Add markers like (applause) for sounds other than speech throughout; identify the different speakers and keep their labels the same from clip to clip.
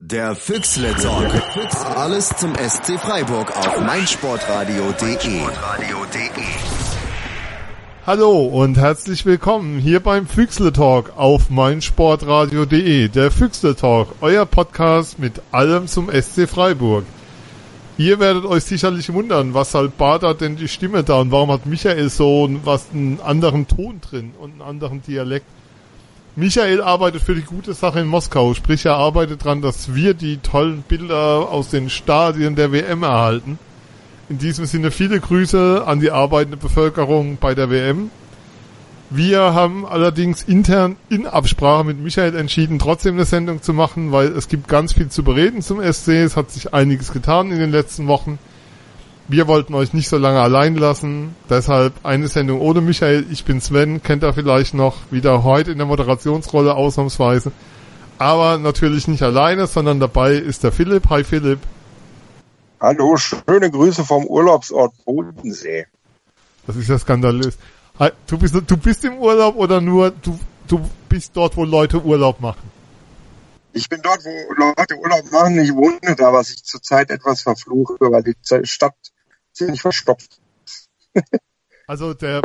Speaker 1: Der Füchsle Talk. Alles zum SC Freiburg auf meinsportradio.de.
Speaker 2: Hallo und herzlich willkommen hier beim Füchsle Talk auf meinsportradio.de. Der Füchsle Talk, euer Podcast mit allem zum SC Freiburg. Ihr werdet euch sicherlich wundern, was halt badert denn die Stimme da und warum hat Michael so was einen anderen Ton drin und einen anderen Dialekt. Michael arbeitet für die gute Sache in Moskau, sprich er arbeitet dran, dass wir die tollen Bilder aus den Stadien der WM erhalten. In diesem Sinne viele Grüße an die arbeitende Bevölkerung bei der WM. Wir haben allerdings intern in Absprache mit Michael entschieden, trotzdem eine Sendung zu machen, weil es gibt ganz viel zu bereden zum SC. Es hat sich einiges getan in den letzten Wochen. Wir wollten euch nicht so lange allein lassen, deshalb eine Sendung ohne Michael. Ich bin Sven, kennt er vielleicht noch, wieder heute in der Moderationsrolle ausnahmsweise. Aber natürlich nicht alleine, sondern dabei ist der Philipp. Hi Philipp.
Speaker 3: Hallo, schöne Grüße vom Urlaubsort Bodensee.
Speaker 2: Das ist ja skandalös. Hi, du bist, du bist im Urlaub oder nur du, du bist dort, wo Leute Urlaub machen?
Speaker 3: Ich bin dort, wo Leute Urlaub machen. Ich wohne da, was ich zurzeit etwas verfluche, weil die Stadt ziemlich verstopft.
Speaker 2: Also der,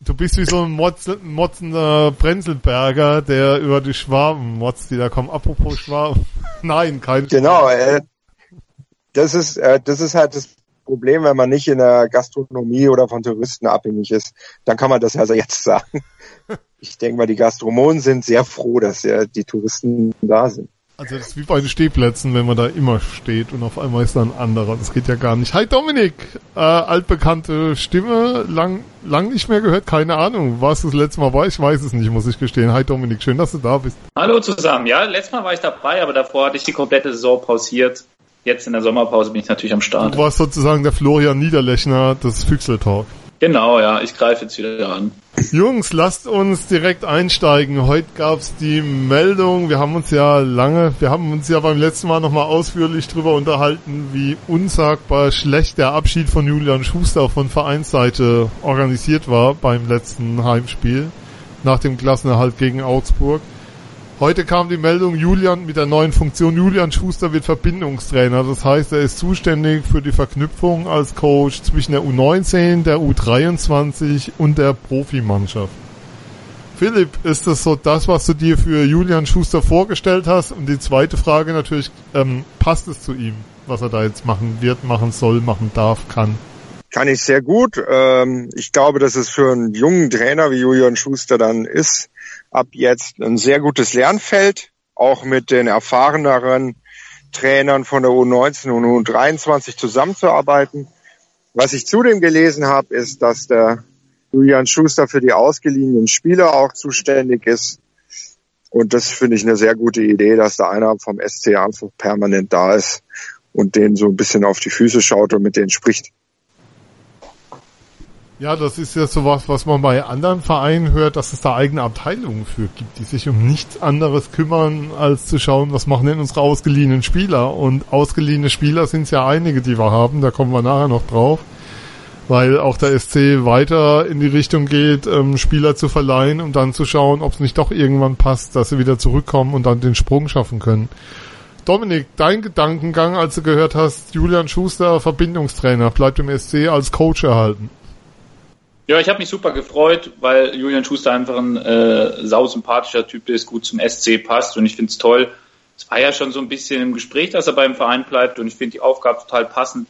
Speaker 2: du bist wie so ein Motz, motzender Brenzelberger, der über die Schwaben motzt, die da kommen. Apropos Schwaben. (laughs) Nein, kein
Speaker 3: Genau, äh, das ist, äh, das ist halt das Problem, wenn man nicht in der Gastronomie oder von Touristen abhängig ist. Dann kann man das also jetzt sagen. (laughs) Ich denke mal, die Gastronomen sind sehr froh, dass ja die Touristen da sind.
Speaker 2: Also das ist wie bei den Stehplätzen, wenn man da immer steht und auf einmal ist da ein anderer. Das geht ja gar nicht. Hi Dominik, äh, altbekannte Stimme, lang, lang nicht mehr gehört, keine Ahnung. Was das letzte Mal war, ich weiß es nicht, muss ich gestehen. Hi Dominik, schön, dass du da bist.
Speaker 4: Hallo zusammen. Ja, letztes Mal war ich dabei, aber davor hatte ich die komplette Saison pausiert. Jetzt in der Sommerpause bin ich natürlich am Start.
Speaker 2: Du warst sozusagen der Florian Niederlechner des Füchsel Talk.
Speaker 4: Genau, ja, ich greife jetzt wieder an.
Speaker 2: Jungs, lasst uns direkt einsteigen. Heute gab's die Meldung, wir haben uns ja lange, wir haben uns ja beim letzten Mal nochmal ausführlich drüber unterhalten, wie unsagbar schlecht der Abschied von Julian Schuster von Vereinsseite organisiert war beim letzten Heimspiel nach dem Klassenerhalt gegen Augsburg. Heute kam die Meldung, Julian mit der neuen Funktion, Julian Schuster wird Verbindungstrainer. Das heißt, er ist zuständig für die Verknüpfung als Coach zwischen der U19, der U23 und der Profimannschaft. Philipp, ist das so das, was du dir für Julian Schuster vorgestellt hast? Und die zweite Frage natürlich, ähm, passt es zu ihm, was er da jetzt machen wird, machen soll, machen darf, kann?
Speaker 3: Kann ich sehr gut. Ähm, ich glaube, dass es für einen jungen Trainer wie Julian Schuster dann ist, ab jetzt ein sehr gutes Lernfeld, auch mit den erfahreneren Trainern von der U19 und U23 zusammenzuarbeiten. Was ich zudem gelesen habe, ist, dass der Julian Schuster für die ausgeliehenen Spieler auch zuständig ist. Und das finde ich eine sehr gute Idee, dass da einer vom SC einfach permanent da ist und denen so ein bisschen auf die Füße schaut und mit denen spricht.
Speaker 2: Ja, das ist ja sowas, was man bei anderen Vereinen hört, dass es da eigene Abteilungen für gibt, die sich um nichts anderes kümmern, als zu schauen, was machen denn unsere ausgeliehenen Spieler. Und ausgeliehene Spieler sind es ja einige, die wir haben, da kommen wir nachher noch drauf. Weil auch der SC weiter in die Richtung geht, ähm, Spieler zu verleihen, um dann zu schauen, ob es nicht doch irgendwann passt, dass sie wieder zurückkommen und dann den Sprung schaffen können. Dominik, dein Gedankengang, als du gehört hast, Julian Schuster, Verbindungstrainer, bleibt im SC als Coach erhalten.
Speaker 4: Ja, ich habe mich super gefreut, weil Julian Schuster einfach ein äh, sausympathischer Typ ist, gut zum SC passt und ich finde es toll. Es war ja schon so ein bisschen im Gespräch, dass er beim Verein bleibt und ich finde die Aufgabe total passend.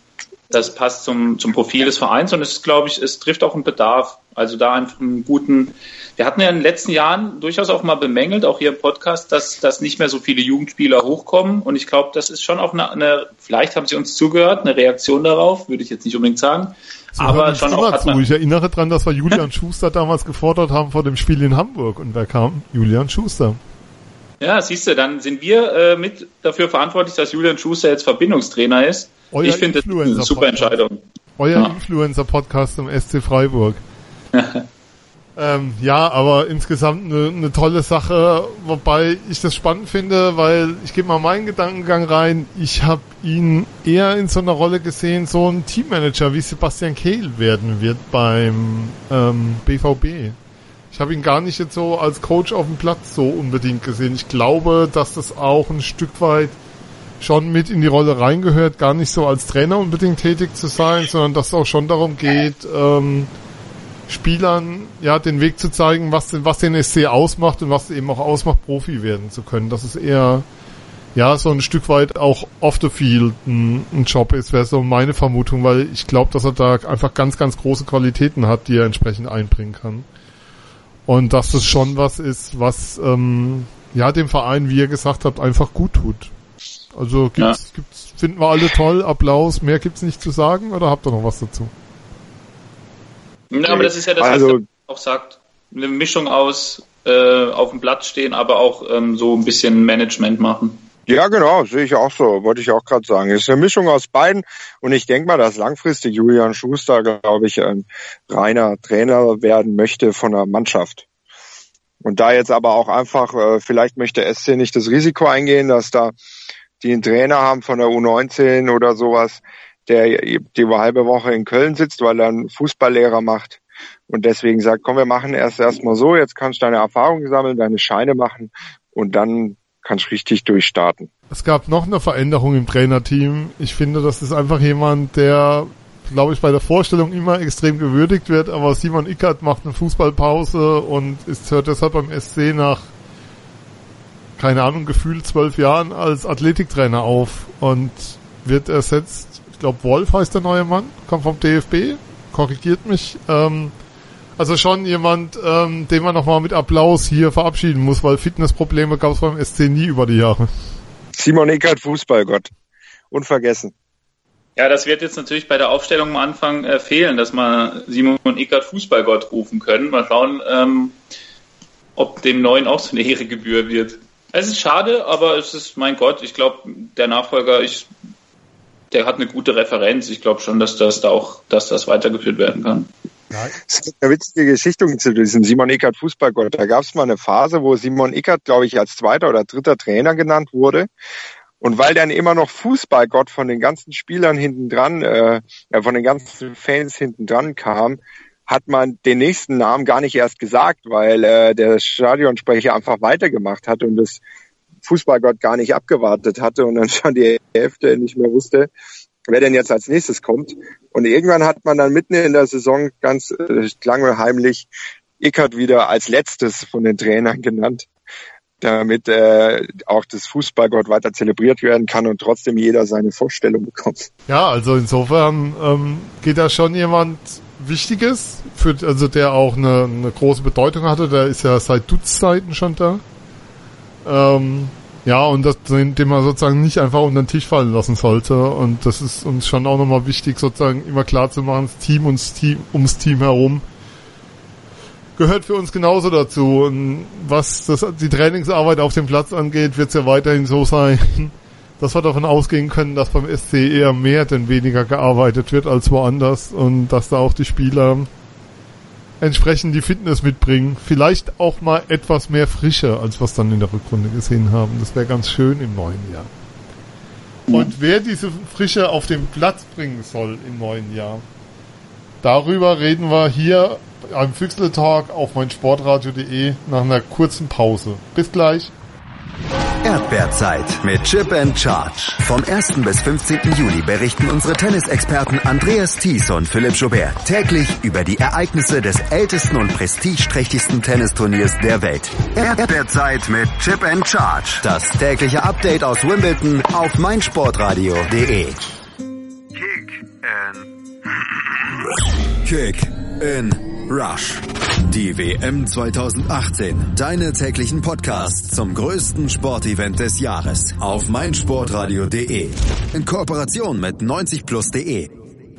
Speaker 4: Das passt zum, zum Profil des Vereins und es ist, glaube ich, es trifft auch einen Bedarf. Also da einfach einen guten, wir hatten ja in den letzten Jahren durchaus auch mal bemängelt, auch hier im Podcast, dass, dass nicht mehr so viele Jugendspieler hochkommen. Und ich glaube, das ist schon auch eine, eine, vielleicht haben sie uns zugehört, eine Reaktion darauf, würde ich jetzt nicht unbedingt sagen.
Speaker 2: So aber schon auch hat man, Ich erinnere dran, dass wir (laughs) Julian Schuster damals gefordert haben vor dem Spiel in Hamburg. Und wer kam? Julian Schuster.
Speaker 4: Ja, siehst du, dann sind wir äh, mit dafür verantwortlich, dass Julian Schuster jetzt Verbindungstrainer ist. Euer ich finde das eine super Entscheidung.
Speaker 2: Euer ja. Influencer-Podcast im SC Freiburg. (laughs) ähm, ja, aber insgesamt eine, eine tolle Sache, wobei ich das spannend finde, weil ich gebe mal meinen Gedankengang rein. Ich habe ihn eher in so einer Rolle gesehen, so ein Teammanager wie Sebastian Kehl werden wird beim ähm, BVB. Ich habe ihn gar nicht jetzt so als Coach auf dem Platz so unbedingt gesehen. Ich glaube, dass das auch ein Stück weit schon mit in die Rolle reingehört, gar nicht so als Trainer unbedingt tätig zu sein, sondern dass es auch schon darum geht, ähm, Spielern ja den Weg zu zeigen, was, was den SC ausmacht und was eben auch ausmacht, Profi werden zu können. Das ist eher ja so ein Stück weit auch off the field ein, ein Job ist, wäre so meine Vermutung, weil ich glaube, dass er da einfach ganz, ganz große Qualitäten hat, die er entsprechend einbringen kann. Und dass das schon was ist, was ähm, ja dem Verein, wie ihr gesagt habt, einfach gut tut. Also gibt's, ja. gibt's, finden wir alle toll, Applaus, mehr gibt's nicht zu sagen oder habt ihr noch was dazu?
Speaker 4: Ja, aber das ist ja das, also, was er auch sagt. Eine Mischung aus äh, auf dem Platz stehen, aber auch ähm, so ein bisschen Management machen.
Speaker 3: Ja, genau, sehe ich auch so, wollte ich auch gerade sagen. Es ist eine Mischung aus beiden und ich denke mal, dass langfristig Julian Schuster, glaube ich, ein reiner Trainer werden möchte von der Mannschaft. Und da jetzt aber auch einfach, äh, vielleicht möchte SC nicht das Risiko eingehen, dass da die einen Trainer haben von der U19 oder sowas, der die halbe Woche in Köln sitzt, weil er einen Fußballlehrer macht und deswegen sagt, komm, wir machen erst erstmal so, jetzt kannst du deine Erfahrungen sammeln, deine Scheine machen und dann kannst du richtig durchstarten.
Speaker 2: Es gab noch eine Veränderung im Trainerteam. Ich finde, das ist einfach jemand, der, glaube ich, bei der Vorstellung immer extrem gewürdigt wird, aber Simon Ickert macht eine Fußballpause und ist, hört deshalb beim SC nach keine Ahnung, gefühlt zwölf Jahren als Athletiktrainer auf und wird ersetzt ich glaube Wolf heißt der neue Mann, kommt vom DFB, korrigiert mich. Ähm, also schon jemand, ähm, den man nochmal mit Applaus hier verabschieden muss, weil Fitnessprobleme gab es beim SC nie über die Jahre.
Speaker 3: Simon Eckert, Fußballgott. Unvergessen.
Speaker 4: Ja, das wird jetzt natürlich bei der Aufstellung am Anfang äh, fehlen, dass man Simon Eckert Fußballgott rufen können. Mal schauen, ähm, ob dem Neuen auch so eine Ehre gebühr wird. Es ist schade, aber es ist, mein Gott, ich glaube, der Nachfolger, ich der hat eine gute Referenz. Ich glaube schon, dass das da auch, dass das weitergeführt werden kann.
Speaker 3: Es gibt eine witzige Geschichte zu diesem Simon Eckert Fußballgott. Da gab es mal eine Phase, wo Simon Eckert, glaube ich, als zweiter oder dritter Trainer genannt wurde. Und weil dann immer noch Fußballgott von den ganzen Spielern hinten dran, äh, von den ganzen Fans hinten dran kam, hat man den nächsten Namen gar nicht erst gesagt, weil äh, der Stadionsprecher einfach weitergemacht hat und das Fußballgott gar nicht abgewartet hatte und dann schon die Hälfte nicht mehr wusste, wer denn jetzt als nächstes kommt. Und irgendwann hat man dann mitten in der Saison ganz äh, lange heimlich Ickert wieder als letztes von den Trainern genannt, damit äh, auch das Fußballgott weiter zelebriert werden kann und trotzdem jeder seine Vorstellung bekommt.
Speaker 2: Ja, also insofern ähm, geht da schon jemand Wichtiges, für, also der auch eine, eine große Bedeutung hatte, der ist ja seit Dutzzeiten schon da. Ähm, ja, und das, den man sozusagen nicht einfach unter den Tisch fallen lassen sollte. Und das ist uns schon auch nochmal wichtig, sozusagen immer klar zu machen, das Team und das Team, ums Team herum gehört für uns genauso dazu. Und was das, die Trainingsarbeit auf dem Platz angeht, wird es ja weiterhin so sein, dass wir davon ausgehen können, dass beim SC eher mehr denn weniger gearbeitet wird als woanders und dass da auch die Spieler entsprechend die Fitness mitbringen. Vielleicht auch mal etwas mehr Frische, als was dann in der Rückrunde gesehen haben. Das wäre ganz schön im neuen Jahr. Und wer diese Frische auf den Platz bringen soll im neuen Jahr, darüber reden wir hier am Füchsle Talk auf meinsportradio.de nach einer kurzen Pause. Bis gleich.
Speaker 1: Erdbeerzeit mit Chip and Charge. Vom 1. bis 15. Juli berichten unsere Tennisexperten Andreas Thies und Philipp Joubert täglich über die Ereignisse des ältesten und prestigeträchtigsten Tennisturniers der Welt. Erdbeerzeit mit Chip and Charge. Das tägliche Update aus Wimbledon auf meinsportradio.de. Kick in. Kick in. Rush. Die WM 2018. Deine täglichen Podcasts zum größten Sportevent des Jahres. Auf meinsportradio.de. In Kooperation mit 90plus.de.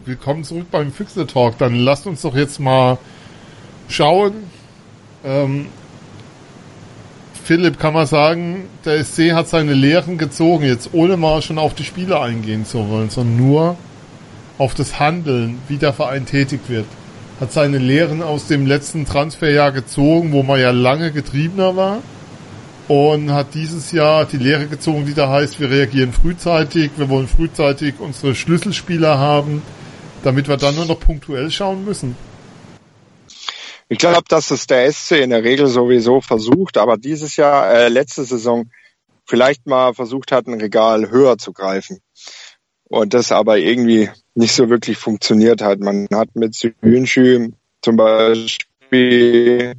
Speaker 2: Willkommen zurück beim Füchse Talk. Dann lasst uns doch jetzt mal schauen. Ähm, Philipp, kann man sagen, der SC hat seine Lehren gezogen, jetzt ohne mal schon auf die Spiele eingehen zu wollen, sondern nur auf das Handeln, wie der Verein tätig wird hat seine Lehren aus dem letzten Transferjahr gezogen, wo man ja lange getriebener war. Und hat dieses Jahr die Lehre gezogen, die da heißt, wir reagieren frühzeitig, wir wollen frühzeitig unsere Schlüsselspieler haben, damit wir dann nur noch punktuell schauen müssen.
Speaker 3: Ich glaube, dass es der SC in der Regel sowieso versucht, aber dieses Jahr, äh, letzte Saison, vielleicht mal versucht hat, ein Regal höher zu greifen. Und das aber irgendwie nicht so wirklich funktioniert hat. Man hat mit Sünschü zum Beispiel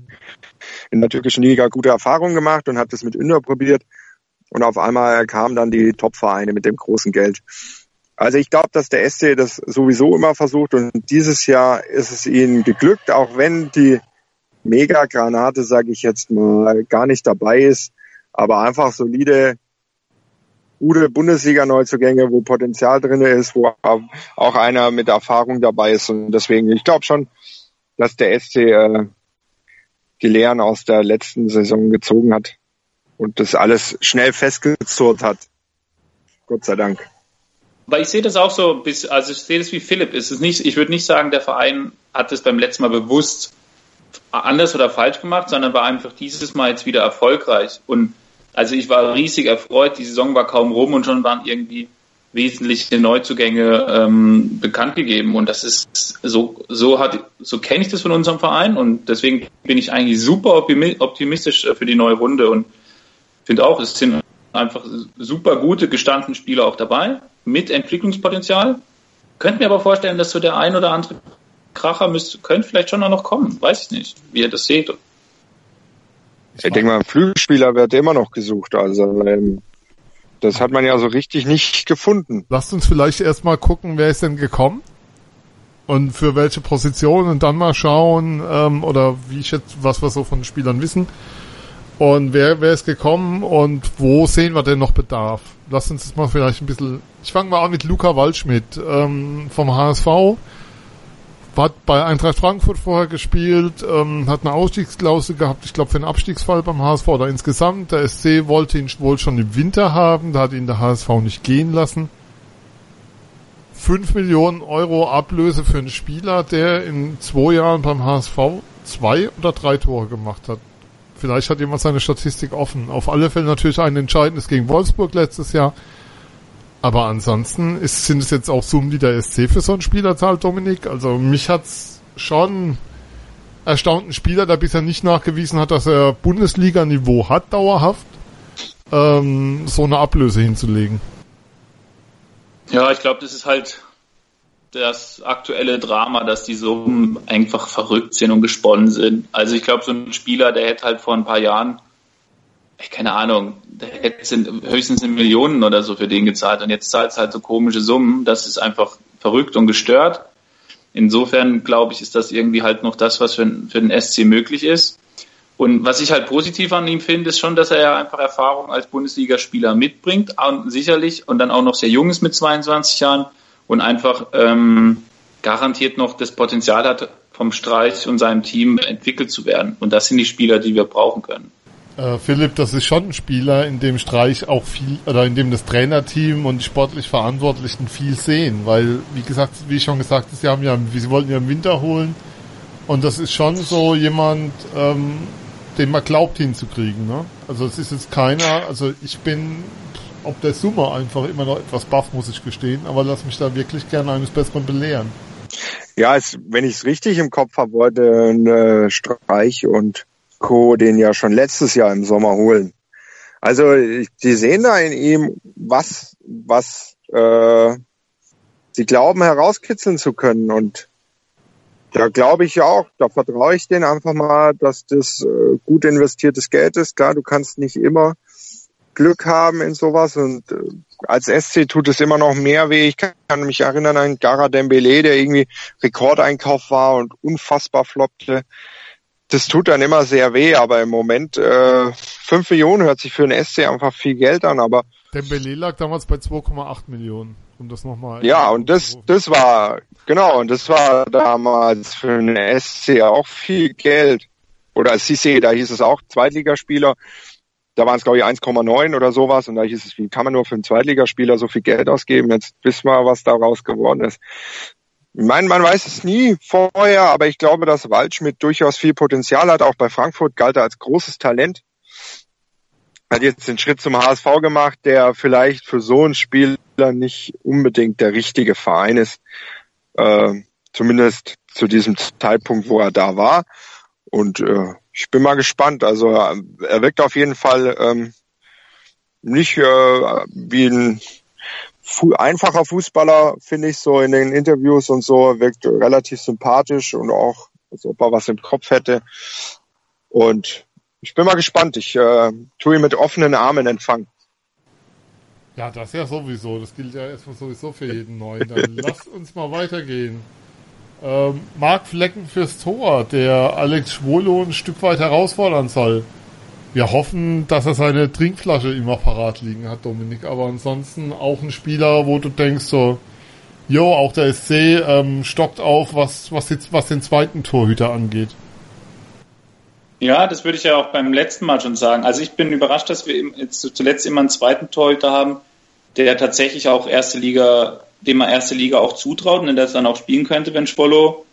Speaker 3: in der türkischen Liga gute Erfahrungen gemacht und hat das mit Ünder probiert. Und auf einmal kamen dann die Top-Vereine mit dem großen Geld. Also ich glaube, dass der SC das sowieso immer versucht und dieses Jahr ist es ihnen geglückt, auch wenn die Mega-Granate, sage ich jetzt mal, gar nicht dabei ist, aber einfach solide, gute Bundesliga-Neuzugänge, wo Potenzial drin ist, wo auch einer mit Erfahrung dabei ist und deswegen, ich glaube schon, dass der SC äh, die Lehren aus der letzten Saison gezogen hat und das alles schnell festgezurrt hat. Gott sei Dank.
Speaker 4: Weil ich sehe das auch so, also ich sehe das wie Philipp. Es nicht, ich würde nicht sagen, der Verein hat es beim letzten Mal bewusst anders oder falsch gemacht, sondern war einfach dieses Mal jetzt wieder erfolgreich. Und also ich war riesig erfreut, die Saison war kaum rum und schon waren irgendwie wesentliche Neuzugänge ähm, bekannt gegeben. Und das ist so, so hat, so kenne ich das von unserem Verein und deswegen bin ich eigentlich super optimistisch für die neue Runde und finde auch, es sind einfach super gute gestandene Spieler auch dabei mit Entwicklungspotenzial. Könnte mir aber vorstellen, dass so der ein oder andere Kracher müsste, könnte vielleicht schon noch kommen. Weiß ich nicht, wie ihr das seht.
Speaker 3: Ich, ich denke mal, ein Flügelspieler wird immer noch gesucht. Also ähm, das hat man ja so richtig nicht gefunden.
Speaker 2: Lasst uns vielleicht erstmal gucken, wer ist denn gekommen und für welche Position und dann mal schauen ähm, oder wie ich jetzt was wir so von den Spielern wissen und wer, wer ist gekommen und wo sehen wir denn noch Bedarf? Lass uns das mal vielleicht ein bisschen. Ich fange mal an mit Luca Waldschmidt ähm, vom HSV. Hat bei Eintracht Frankfurt vorher gespielt, ähm, hat eine Ausstiegsklausel gehabt, ich glaube für einen Abstiegsfall beim HSV oder insgesamt. Der SC wollte ihn wohl schon im Winter haben, da hat ihn der HSV nicht gehen lassen. 5 Millionen Euro Ablöse für einen Spieler, der in zwei Jahren beim HSV zwei oder drei Tore gemacht hat. Vielleicht hat jemand seine Statistik offen. Auf alle Fälle natürlich ein entscheidendes gegen Wolfsburg letztes Jahr. Aber ansonsten ist, sind es jetzt auch Summen, die der SC für so einen Spieler zahlt, Dominik. Also mich hat's schon erstaunt, ein Spieler, der bisher nicht nachgewiesen hat, dass er Bundesliga-Niveau hat, dauerhaft, ähm, so eine Ablöse hinzulegen.
Speaker 4: Ja, ich glaube, das ist halt das aktuelle Drama, dass die Summen einfach verrückt sind und gesponnen sind. Also ich glaube, so ein Spieler, der hätte halt vor ein paar Jahren, keine Ahnung, der hätte höchstens eine Millionen oder so für den gezahlt und jetzt zahlt es halt so komische Summen. Das ist einfach verrückt und gestört. Insofern glaube ich, ist das irgendwie halt noch das, was für, für den SC möglich ist. Und was ich halt positiv an ihm finde, ist schon, dass er ja einfach Erfahrung als Bundesligaspieler mitbringt, und sicherlich, und dann auch noch sehr jung ist mit 22 Jahren und einfach ähm, garantiert noch das Potenzial hat, vom Streich und seinem Team entwickelt zu werden. Und das sind die Spieler, die wir brauchen können.
Speaker 2: Äh, Philipp, das ist schon ein Spieler, in dem Streich auch viel, oder in dem das Trainerteam und die sportlich Verantwortlichen viel sehen, weil, wie gesagt, wie ich schon gesagt habe, sie haben ja, sie wollten ja im Winter holen und das ist schon so jemand, ähm, den man glaubt hinzukriegen, ne? Also es ist jetzt keiner, also ich bin ob der Summe einfach immer noch etwas baff, muss ich gestehen, aber lass mich da wirklich gerne eines Besseren belehren.
Speaker 3: Ja, es, wenn ich es richtig im Kopf habe, wollte äh, Streich und Co. den ja schon letztes Jahr im Sommer holen. Also die sehen da in ihm was, was äh, sie glauben herauskitzeln zu können und da glaube ich auch, da vertraue ich denen einfach mal, dass das äh, gut investiertes Geld ist. Klar, du kannst nicht immer Glück haben in sowas und äh, als SC tut es immer noch mehr weh. Ich kann mich erinnern an Gara Dembele, der irgendwie Rekordeinkauf war und unfassbar floppte. Das tut dann immer sehr weh, aber im Moment äh, 5 Millionen hört sich für einen SC einfach viel Geld an, aber
Speaker 2: Dembele lag damals bei 2,8 Millionen, um das nochmal.
Speaker 3: Ja, und das, das war, genau, und das war damals für einen SC auch viel Geld. Oder Cissé, da hieß es auch Zweitligaspieler da waren es glaube ich 1,9 oder sowas und da hieß es, wie kann man nur für einen Zweitligaspieler so viel Geld ausgeben? Jetzt wissen wir, was daraus geworden ist. Ich meine, man weiß es nie vorher, aber ich glaube, dass Waldschmidt durchaus viel Potenzial hat. Auch bei Frankfurt galt er als großes Talent. Hat jetzt den Schritt zum HSV gemacht, der vielleicht für so einen Spieler nicht unbedingt der richtige Verein ist. Äh, zumindest zu diesem Zeitpunkt, wo er da war. Und äh, ich bin mal gespannt. Also er wirkt auf jeden Fall ähm, nicht äh, wie ein fu einfacher Fußballer, finde ich so in den Interviews und so, wirkt relativ sympathisch und auch, als ob er was im Kopf hätte. Und ich bin mal gespannt. Ich äh, tue ihn mit offenen Armen empfangen.
Speaker 2: Ja, das ja sowieso. Das gilt ja erstmal sowieso für jeden Neuen. Dann (laughs) lasst uns mal weitergehen. Ähm, Marc Flecken fürs Tor, der Alex Schwolo ein Stück weit herausfordern soll. Wir hoffen, dass er seine Trinkflasche immer parat liegen hat, Dominik. Aber ansonsten auch ein Spieler, wo du denkst so, jo, auch der SC ähm, stockt auf, was, was, jetzt, was den zweiten Torhüter angeht.
Speaker 4: Ja, das würde ich ja auch beim letzten Mal schon sagen. Also ich bin überrascht, dass wir jetzt zuletzt immer einen zweiten Torhüter haben, der tatsächlich auch erste Liga, dem man erste Liga auch zutraut und der es dann auch spielen könnte, wenn Spollo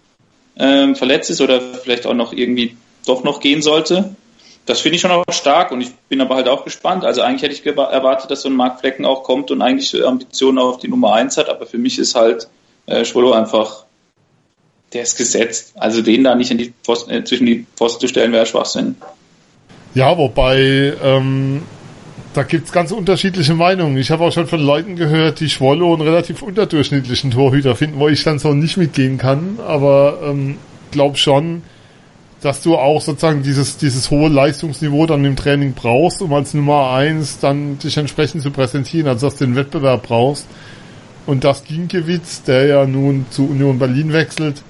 Speaker 4: ähm, verletzt ist oder vielleicht auch noch irgendwie doch noch gehen sollte. Das finde ich schon auch stark und ich bin aber halt auch gespannt. Also eigentlich hätte ich erwartet, dass so ein Mark Flecken auch kommt und eigentlich Ambitionen auf die Nummer eins hat, aber für mich ist halt äh, Schwolo einfach der ist gesetzt. Also den da nicht in die Post, äh, zwischen die Post zu stellen, wäre Schwachsinn.
Speaker 2: Ja, wobei, ähm, da gibt's ganz unterschiedliche Meinungen. Ich habe auch schon von Leuten gehört, die Schwollo einen relativ unterdurchschnittlichen Torhüter finden, wo ich dann so nicht mitgehen kann, aber ähm, glaub schon, dass du auch sozusagen dieses, dieses hohe Leistungsniveau dann im Training brauchst, um als Nummer eins dann dich entsprechend zu präsentieren, also dass du den Wettbewerb brauchst. Und dass Ginkiewicz, der ja nun zu Union Berlin wechselt,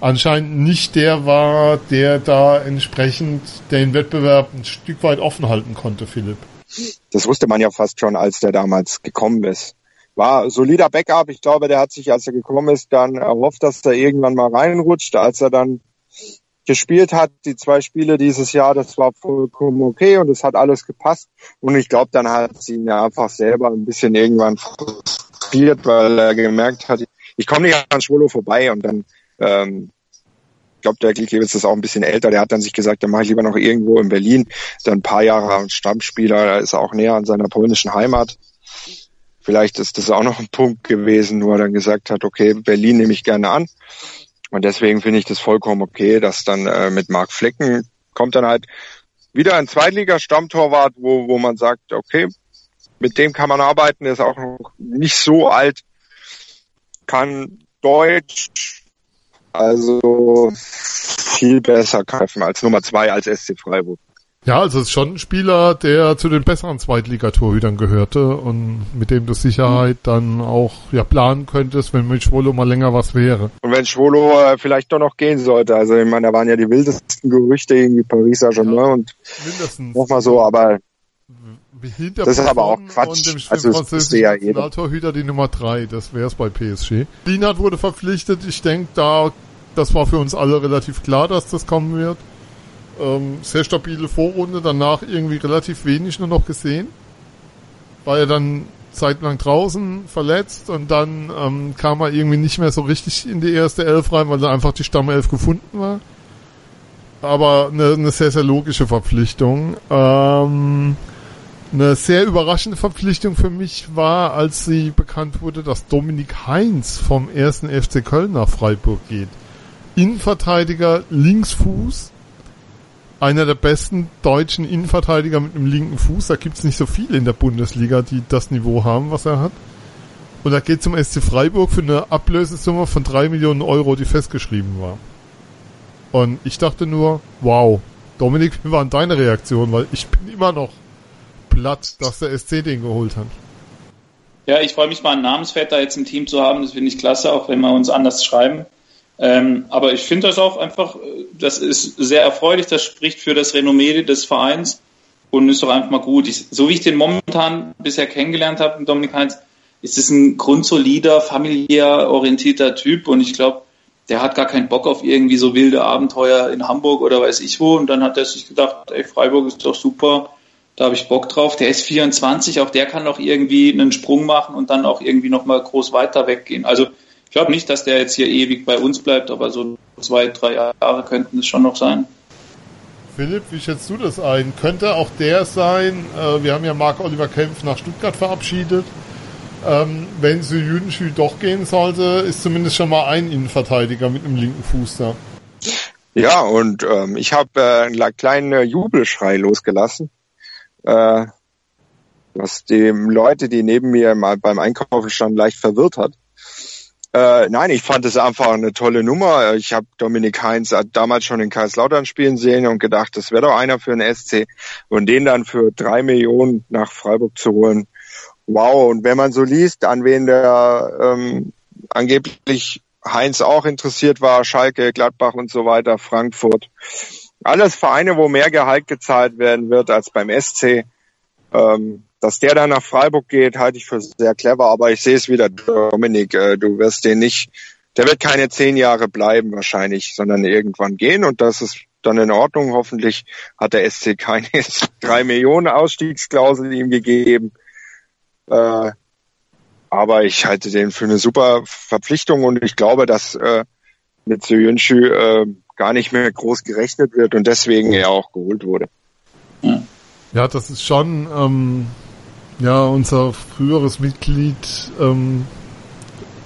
Speaker 2: anscheinend nicht der war, der da entsprechend den Wettbewerb ein Stück weit offen halten konnte, Philipp.
Speaker 3: Das wusste man ja fast schon, als der damals gekommen ist. War solider Backup. Ich glaube, der hat sich, als er gekommen ist, dann erhofft, dass er irgendwann mal reinrutscht. Als er dann gespielt hat, die zwei Spiele dieses Jahr, das war vollkommen okay und es hat alles gepasst. Und ich glaube, dann hat sie ihn ja einfach selber ein bisschen irgendwann frustriert, weil er gemerkt hat, ich komme nicht an Schwolo vorbei und dann ähm, ich glaube, der Glikiewicz ist auch ein bisschen älter. Der hat dann sich gesagt, dann mache ich lieber noch irgendwo in Berlin. Dann ein paar Jahre Stammspieler, da ist er auch näher an seiner polnischen Heimat. Vielleicht ist das auch noch ein Punkt gewesen, wo er dann gesagt hat, okay, Berlin nehme ich gerne an. Und deswegen finde ich das vollkommen okay, dass dann äh, mit Marc Flecken kommt dann halt wieder ein Zweitliga-Stammtorwart, wo, wo man sagt, okay, mit dem kann man arbeiten, der ist auch noch nicht so alt, kann Deutsch, also viel besser greifen als Nummer zwei als SC Freiburg.
Speaker 2: Ja, also es ist schon ein Spieler, der zu den besseren Zweitligatorhütern gehörte und mit dem du Sicherheit dann auch ja planen könntest, wenn mit Schwolo mal länger was wäre.
Speaker 3: Und wenn Schwolo äh, vielleicht doch noch gehen sollte, also ich meine, da waren ja die wildesten Gerüchte irgendwie Paris Saint-Germain ja, und mindestens. nochmal so, aber das ist aber auch Quatsch.
Speaker 2: Und dem also französischen ja Nationaltorhüter die Nummer drei, das wäre es bei PSG. Lienhardt wurde verpflichtet. Ich denke, da das war für uns alle relativ klar, dass das kommen wird. Ähm, sehr stabile Vorrunde, danach irgendwie relativ wenig nur noch gesehen. War er dann zeitlang draußen verletzt und dann ähm, kam er irgendwie nicht mehr so richtig in die erste Elf rein, weil er einfach die Stammelf gefunden war. Aber eine, eine sehr, sehr logische Verpflichtung. Ähm, eine sehr überraschende Verpflichtung für mich war, als sie bekannt wurde, dass Dominik Heinz vom ersten FC Köln nach Freiburg geht. Innenverteidiger, Linksfuß, einer der besten deutschen Innenverteidiger mit einem linken Fuß. Da gibt's nicht so viele in der Bundesliga, die das Niveau haben, was er hat. Und er geht zum SC Freiburg für eine Ablösesumme von drei Millionen Euro, die festgeschrieben war. Und ich dachte nur, wow, Dominik, wie war deine Reaktion? Weil ich bin immer noch platt, dass der SC den geholt hat.
Speaker 4: Ja, ich freue mich mal, einen Namensvetter jetzt im Team zu haben. Das finde ich klasse, auch wenn wir uns anders schreiben. Ähm, aber ich finde das auch einfach, das ist sehr erfreulich. Das spricht für das Renommee des Vereins und ist doch einfach mal gut. Ich, so wie ich den momentan bisher kennengelernt habe, Dominik Heinz, ist es ein grundsolider, familiär orientierter Typ und ich glaube, der hat gar keinen Bock auf irgendwie so wilde Abenteuer in Hamburg oder weiß ich wo. Und dann hat er sich gedacht, ey, Freiburg ist doch super da habe ich Bock drauf. Der ist 24, auch der kann noch irgendwie einen Sprung machen und dann auch irgendwie nochmal groß weiter weggehen. Also ich glaube nicht, dass der jetzt hier ewig bei uns bleibt, aber so zwei, drei Jahre könnten es schon noch sein.
Speaker 2: Philipp, wie schätzt du das ein? Könnte auch der sein, äh, wir haben ja Marc-Oliver Kempf nach Stuttgart verabschiedet, ähm, wenn zu Jüdenschü doch gehen sollte, ist zumindest schon mal ein Innenverteidiger mit einem linken Fuß da.
Speaker 3: Ja, und ähm, ich habe äh, einen kleinen Jubelschrei losgelassen, äh, was die Leute, die neben mir mal beim Einkaufen standen, leicht verwirrt hat. Äh, nein, ich fand es einfach eine tolle Nummer. Ich habe Dominik Heinz damals schon in Kaiserslautern spielen sehen und gedacht, das wäre doch einer für einen SC. Und den dann für drei Millionen nach Freiburg zu holen. Wow, und wenn man so liest, an wen der ähm, angeblich Heinz auch interessiert war, Schalke, Gladbach und so weiter, Frankfurt. Alles Vereine, wo mehr Gehalt gezahlt werden wird als beim SC. Ähm, dass der dann nach Freiburg geht, halte ich für sehr clever, aber ich sehe es wieder, Dominik, äh, du wirst den nicht, der wird keine zehn Jahre bleiben wahrscheinlich, sondern irgendwann gehen und das ist dann in Ordnung. Hoffentlich hat der SC keine (laughs) drei Millionen Ausstiegsklausel ihm gegeben. Äh, aber ich halte den für eine super Verpflichtung und ich glaube, dass äh, mit Soyuncu äh, gar nicht mehr groß gerechnet wird und deswegen er auch geholt wurde.
Speaker 2: Ja, das ist schon ähm, ja, unser früheres Mitglied, ähm,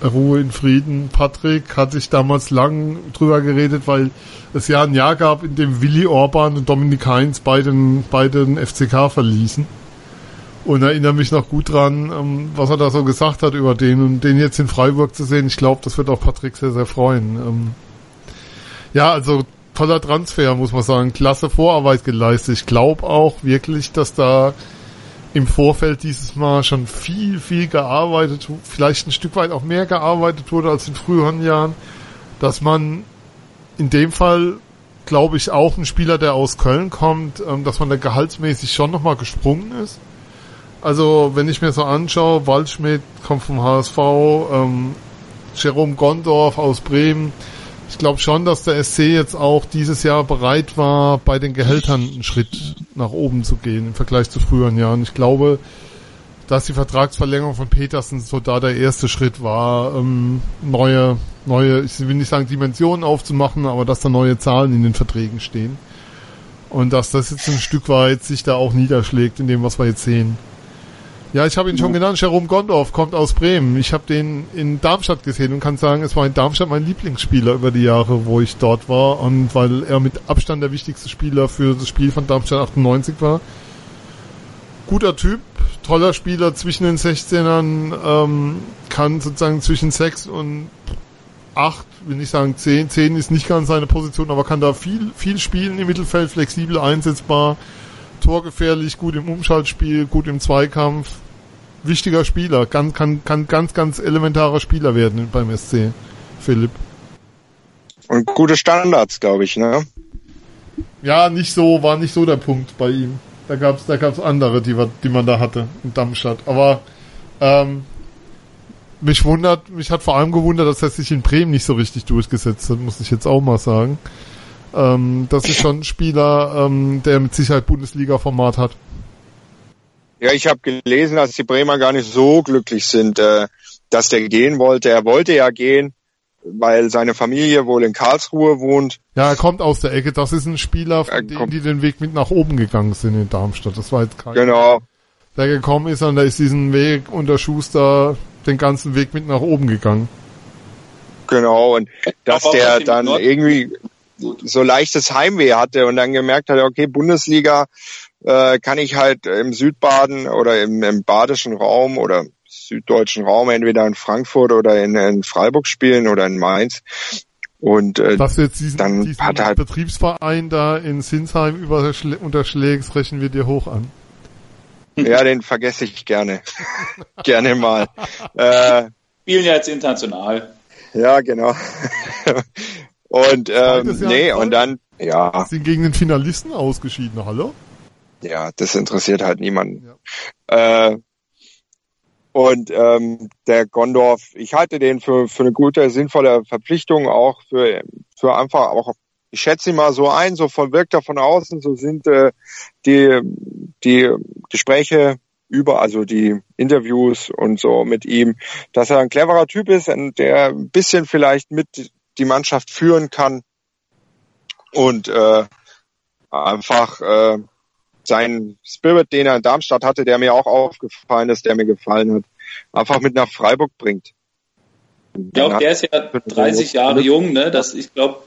Speaker 2: Ruhe in Frieden, Patrick, hat sich damals lang drüber geredet, weil es ja ein Jahr gab, in dem Willi Orban und Dominik Heinz beiden, beiden FCK verließen. Und erinnere mich noch gut dran, ähm, was er da so gesagt hat über den und den jetzt in Freiburg zu sehen. Ich glaube, das wird auch Patrick sehr, sehr freuen. Ähm, ja, also toller Transfer, muss man sagen. Klasse Vorarbeit geleistet. Ich glaube auch wirklich, dass da im Vorfeld dieses Mal schon viel, viel gearbeitet, vielleicht ein Stück weit auch mehr gearbeitet wurde als in früheren Jahren, dass man in dem Fall, glaube ich, auch ein Spieler, der aus Köln kommt, ähm, dass man da gehaltsmäßig schon nochmal gesprungen ist. Also, wenn ich mir so anschaue, Waldschmidt kommt vom HSV, ähm, Jerome Gondorf aus Bremen, ich glaube schon, dass der SC jetzt auch dieses Jahr bereit war, bei den Gehältern einen Schritt nach oben zu gehen im Vergleich zu früheren Jahren. Ich glaube, dass die Vertragsverlängerung von Petersen so da der erste Schritt war, ähm, neue, neue, ich will nicht sagen Dimensionen aufzumachen, aber dass da neue Zahlen in den Verträgen stehen. Und dass das jetzt ein Stück weit sich da auch niederschlägt in dem, was wir jetzt sehen. Ja, ich habe ihn schon genannt. Jerome Gondorf kommt aus Bremen. Ich habe den in Darmstadt gesehen und kann sagen, es war in Darmstadt mein Lieblingsspieler über die Jahre, wo ich dort war. Und weil er mit Abstand der wichtigste Spieler für das Spiel von Darmstadt 98 war. Guter Typ, toller Spieler zwischen den 16ern, ähm, kann sozusagen zwischen 6 und 8, will nicht sagen 10, 10 ist nicht ganz seine Position, aber kann da viel, viel spielen im Mittelfeld, flexibel einsetzbar, torgefährlich, gut im Umschaltspiel, gut im Zweikampf, wichtiger Spieler, kann, kann, kann ganz, ganz elementarer Spieler werden beim SC, Philipp.
Speaker 3: Und gute Standards, glaube ich, ne?
Speaker 2: Ja, nicht so, war nicht so der Punkt bei ihm. Da gab's, da gab's andere, die, die man da hatte in Darmstadt. Aber ähm, mich wundert, mich hat vor allem gewundert, dass er sich in Bremen nicht so richtig durchgesetzt hat, muss ich jetzt auch mal sagen. Ähm, das ist schon ein Spieler, ähm, der mit Sicherheit Bundesliga-Format hat.
Speaker 3: Ja, ich habe gelesen, dass die Bremer gar nicht so glücklich sind, äh, dass der gehen wollte. Er wollte ja gehen, weil seine Familie wohl in Karlsruhe wohnt.
Speaker 2: Ja, er kommt aus der Ecke. Das ist ein Spieler, von denen, die den Weg mit nach oben gegangen sind in Darmstadt. Das war jetzt kein,
Speaker 3: genau.
Speaker 2: der gekommen ist, und der ist diesen Weg unter Schuster den ganzen Weg mit nach oben gegangen.
Speaker 3: Genau, und dass der dann irgendwie so leichtes Heimweh hatte und dann gemerkt hat, okay, Bundesliga, äh, kann ich halt im Südbaden oder im, im badischen Raum oder süddeutschen Raum entweder in Frankfurt oder in, in Freiburg spielen oder in Mainz. Und äh,
Speaker 2: Dass du jetzt diesen, dann diesen hat halt Betriebsverein da in Sinsheim unterschlägst, rechnen wir dir hoch an.
Speaker 3: Ja, den vergesse ich gerne. (laughs) gerne mal. Äh,
Speaker 4: Spielen ja jetzt international.
Speaker 3: Ja, genau. und ähm, nee, und dann, ja.
Speaker 2: Sind gegen den Finalisten ausgeschieden, hallo?
Speaker 3: Ja, das interessiert halt niemanden. Ja. Äh, und ähm, der Gondorf, ich halte den für, für eine gute, sinnvolle Verpflichtung, auch für, für einfach auch, ich schätze ihn mal so ein, so von wirkt er von außen, so sind äh, die, die Gespräche über, also die Interviews und so mit ihm, dass er ein cleverer Typ ist und der ein bisschen vielleicht mit die Mannschaft führen kann und äh, einfach äh, sein Spirit, den er in Darmstadt hatte, der mir auch aufgefallen ist, der mir gefallen hat, einfach mit nach Freiburg bringt.
Speaker 4: Ich glaube, der ist ja 30 Jahre jung, ne? Das, ich glaube,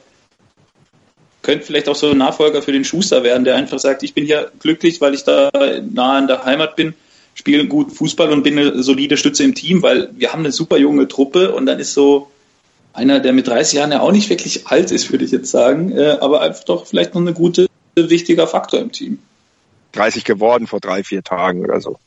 Speaker 4: könnte vielleicht auch so ein Nachfolger für den Schuster werden, der einfach sagt, ich bin hier glücklich, weil ich da nah in der Heimat bin, spiele gut Fußball und bin eine solide Stütze im Team, weil wir haben eine super junge Truppe und dann ist so einer, der mit 30 Jahren ja auch nicht wirklich alt ist, würde ich jetzt sagen, äh, aber einfach doch vielleicht noch eine gute, wichtiger Faktor im Team.
Speaker 3: 30 geworden vor drei, vier Tagen oder so.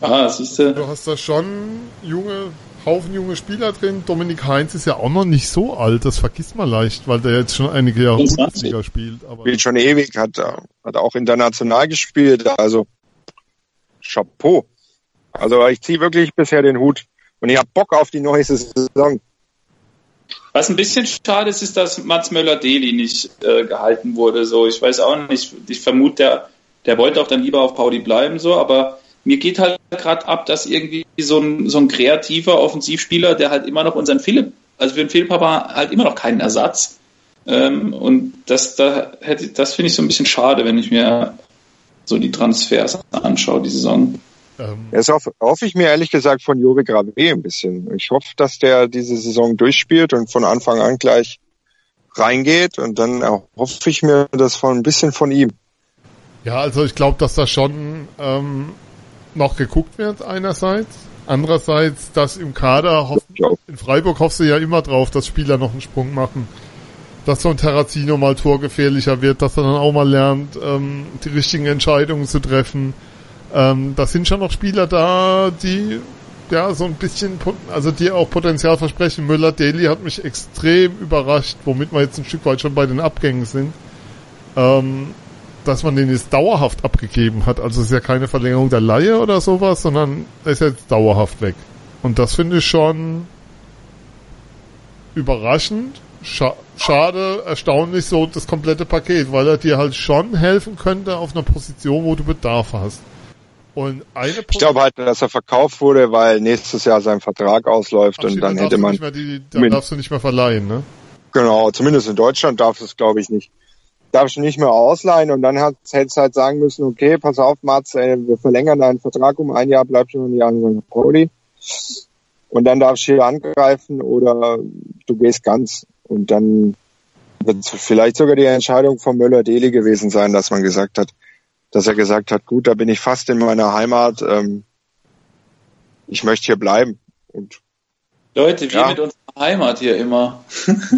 Speaker 2: Ah, siehst du. Du hast da schon junge, Haufen junge Spieler drin. Dominik Heinz ist ja auch noch nicht so alt, das vergisst man leicht, weil der jetzt schon einige Jahre Bundesliga spielt.
Speaker 3: Aber spielt schon ewig, hat, hat auch international gespielt, also Chapeau. Also ich ziehe wirklich bisher den Hut und ich habe Bock auf die neue Saison.
Speaker 4: Was ein bisschen schade ist, ist, dass Mats Möller-Deli nicht äh, gehalten wurde. So, ich weiß auch nicht. Ich vermute, der, der wollte auch dann lieber auf Pauli bleiben, so, aber mir geht halt gerade ab, dass irgendwie so ein, so ein kreativer Offensivspieler, der halt immer noch unseren Philipp, also für den Philipp aber halt immer noch keinen Ersatz. Ähm, und das, da hätte, das finde ich so ein bisschen schade, wenn ich mir so die Transfers anschaue, die Saison.
Speaker 3: Ähm. Das hoffe, hoffe ich mir ehrlich gesagt von Juri Grave ein bisschen. Ich hoffe, dass der diese Saison durchspielt und von Anfang an gleich reingeht und dann hoffe ich mir das von ein bisschen von ihm.
Speaker 2: Ja, also ich glaube, dass da schon ähm, noch geguckt wird einerseits. Andererseits, dass im Kader, hoff, in Freiburg hoffst du ja immer drauf, dass Spieler noch einen Sprung machen. Dass so ein Terrazino mal torgefährlicher wird, dass er dann auch mal lernt, ähm, die richtigen Entscheidungen zu treffen. Ähm, da sind schon noch Spieler da, die ja so ein bisschen, also die auch Potenzial versprechen. Müller Daly hat mich extrem überrascht, womit wir jetzt ein Stück weit schon bei den Abgängen sind. Ähm, dass man den jetzt dauerhaft abgegeben hat. Also es ist ja keine Verlängerung der Laie oder sowas, sondern er ist jetzt dauerhaft weg. Und das finde ich schon überraschend. Scha schade, erstaunlich so das komplette Paket, weil er dir halt schon helfen könnte auf einer Position, wo du Bedarf hast.
Speaker 3: Und eine ich glaube halt, dass er verkauft wurde, weil nächstes Jahr sein Vertrag ausläuft und dann hätte man.
Speaker 2: Die, dann darfst du nicht mehr verleihen, ne?
Speaker 3: Genau, zumindest in Deutschland darf es, glaube ich, nicht. Darfst du nicht mehr ausleihen und dann hat, hättest halt sagen müssen, okay, pass auf, Mats, ey, wir verlängern deinen Vertrag um ein Jahr, bleibst du noch ein Jahr in. Pauli. Und dann darfst du hier angreifen oder du gehst ganz. Und dann wird es vielleicht sogar die Entscheidung von Müller-Deli gewesen sein, dass man gesagt hat, dass er gesagt hat, gut, da bin ich fast in meiner Heimat, ähm, ich möchte hier bleiben. Und,
Speaker 4: Leute, wir ja. mit unserer Heimat hier immer.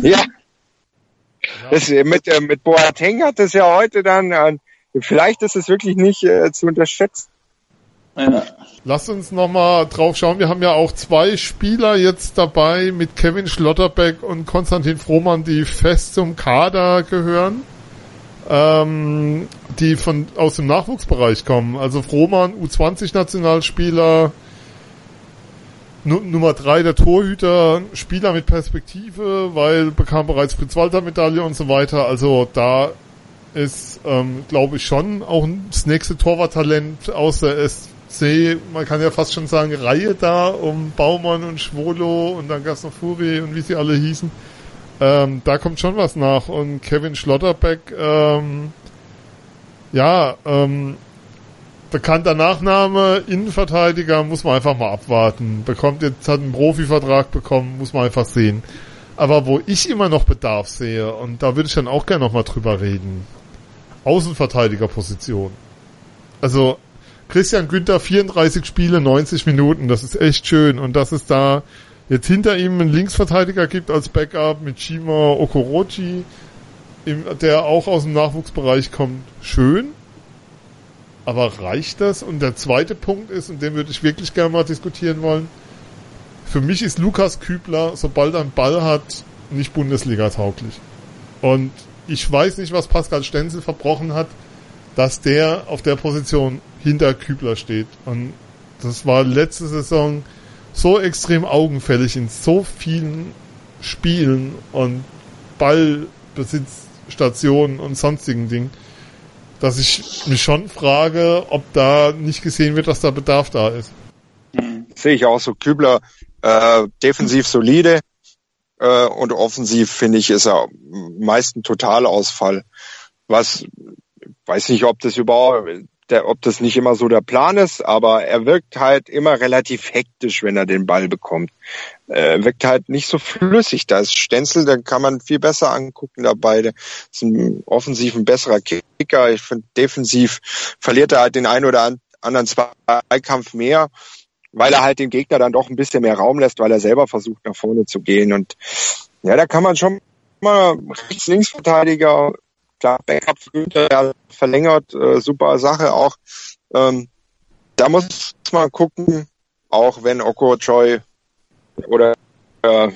Speaker 3: ja. (laughs) Das, mit, äh, mit Boateng hat das ja heute dann, äh, vielleicht ist es wirklich nicht äh, zu unterschätzen.
Speaker 2: Ja. Lass uns nochmal drauf schauen. Wir haben ja auch zwei Spieler jetzt dabei mit Kevin Schlotterbeck und Konstantin Frohmann, die fest zum Kader gehören ähm, die von aus dem Nachwuchsbereich kommen. Also Frohmann, U20-Nationalspieler, Nummer drei der Torhüter, Spieler mit Perspektive, weil bekam bereits Fritz-Walter-Medaille und so weiter. Also da ist, ähm, glaube ich, schon auch das nächste Torwarttalent aus der SC, man kann ja fast schon sagen, Reihe da um Baumann und Schwolo und dann gab's noch Furi und wie sie alle hießen. Ähm, da kommt schon was nach. Und Kevin Schlotterbeck, ähm, ja, ähm, bekannter Nachname, Innenverteidiger, muss man einfach mal abwarten. Bekommt jetzt, hat einen Profivertrag bekommen, muss man einfach sehen. Aber wo ich immer noch Bedarf sehe, und da würde ich dann auch gerne nochmal drüber reden, Außenverteidigerposition. Also, Christian Günther, 34 Spiele, 90 Minuten, das ist echt schön. Und das ist da jetzt hinter ihm einen Linksverteidiger gibt als Backup mit Shima Okorochi, der auch aus dem Nachwuchsbereich kommt, schön. Aber reicht das? Und der zweite Punkt ist, und den würde ich wirklich gerne mal diskutieren wollen, für mich ist Lukas Kübler, sobald er einen Ball hat, nicht Bundesliga tauglich. Und ich weiß nicht, was Pascal Stenzel verbrochen hat, dass der auf der Position hinter Kübler steht. Und das war letzte Saison so extrem augenfällig in so vielen Spielen und Ballbesitzstationen und sonstigen Dingen, dass ich mich schon frage, ob da nicht gesehen wird, dass da Bedarf da ist.
Speaker 3: Sehe ich auch so. Kübler äh, defensiv solide äh, und offensiv finde ich ist er meist ein Totalausfall. Was weiß nicht, ob das überhaupt der, ob das nicht immer so der Plan ist, aber er wirkt halt immer relativ hektisch, wenn er den Ball bekommt. Er wirkt halt nicht so flüssig. Da ist Stenzel, da kann man viel besser angucken dabei. Der ist ein offensiv ein besserer Kicker. Ich finde, defensiv verliert er halt den einen oder anderen Zweikampf mehr, weil er halt dem Gegner dann doch ein bisschen mehr Raum lässt, weil er selber versucht, nach vorne zu gehen. Und ja, da kann man schon mal Rechts-Links-Verteidiger, klar, Backup für Günther, verlängert, äh, super Sache auch. Ähm, da muss man gucken, auch wenn Oko Choi oder äh,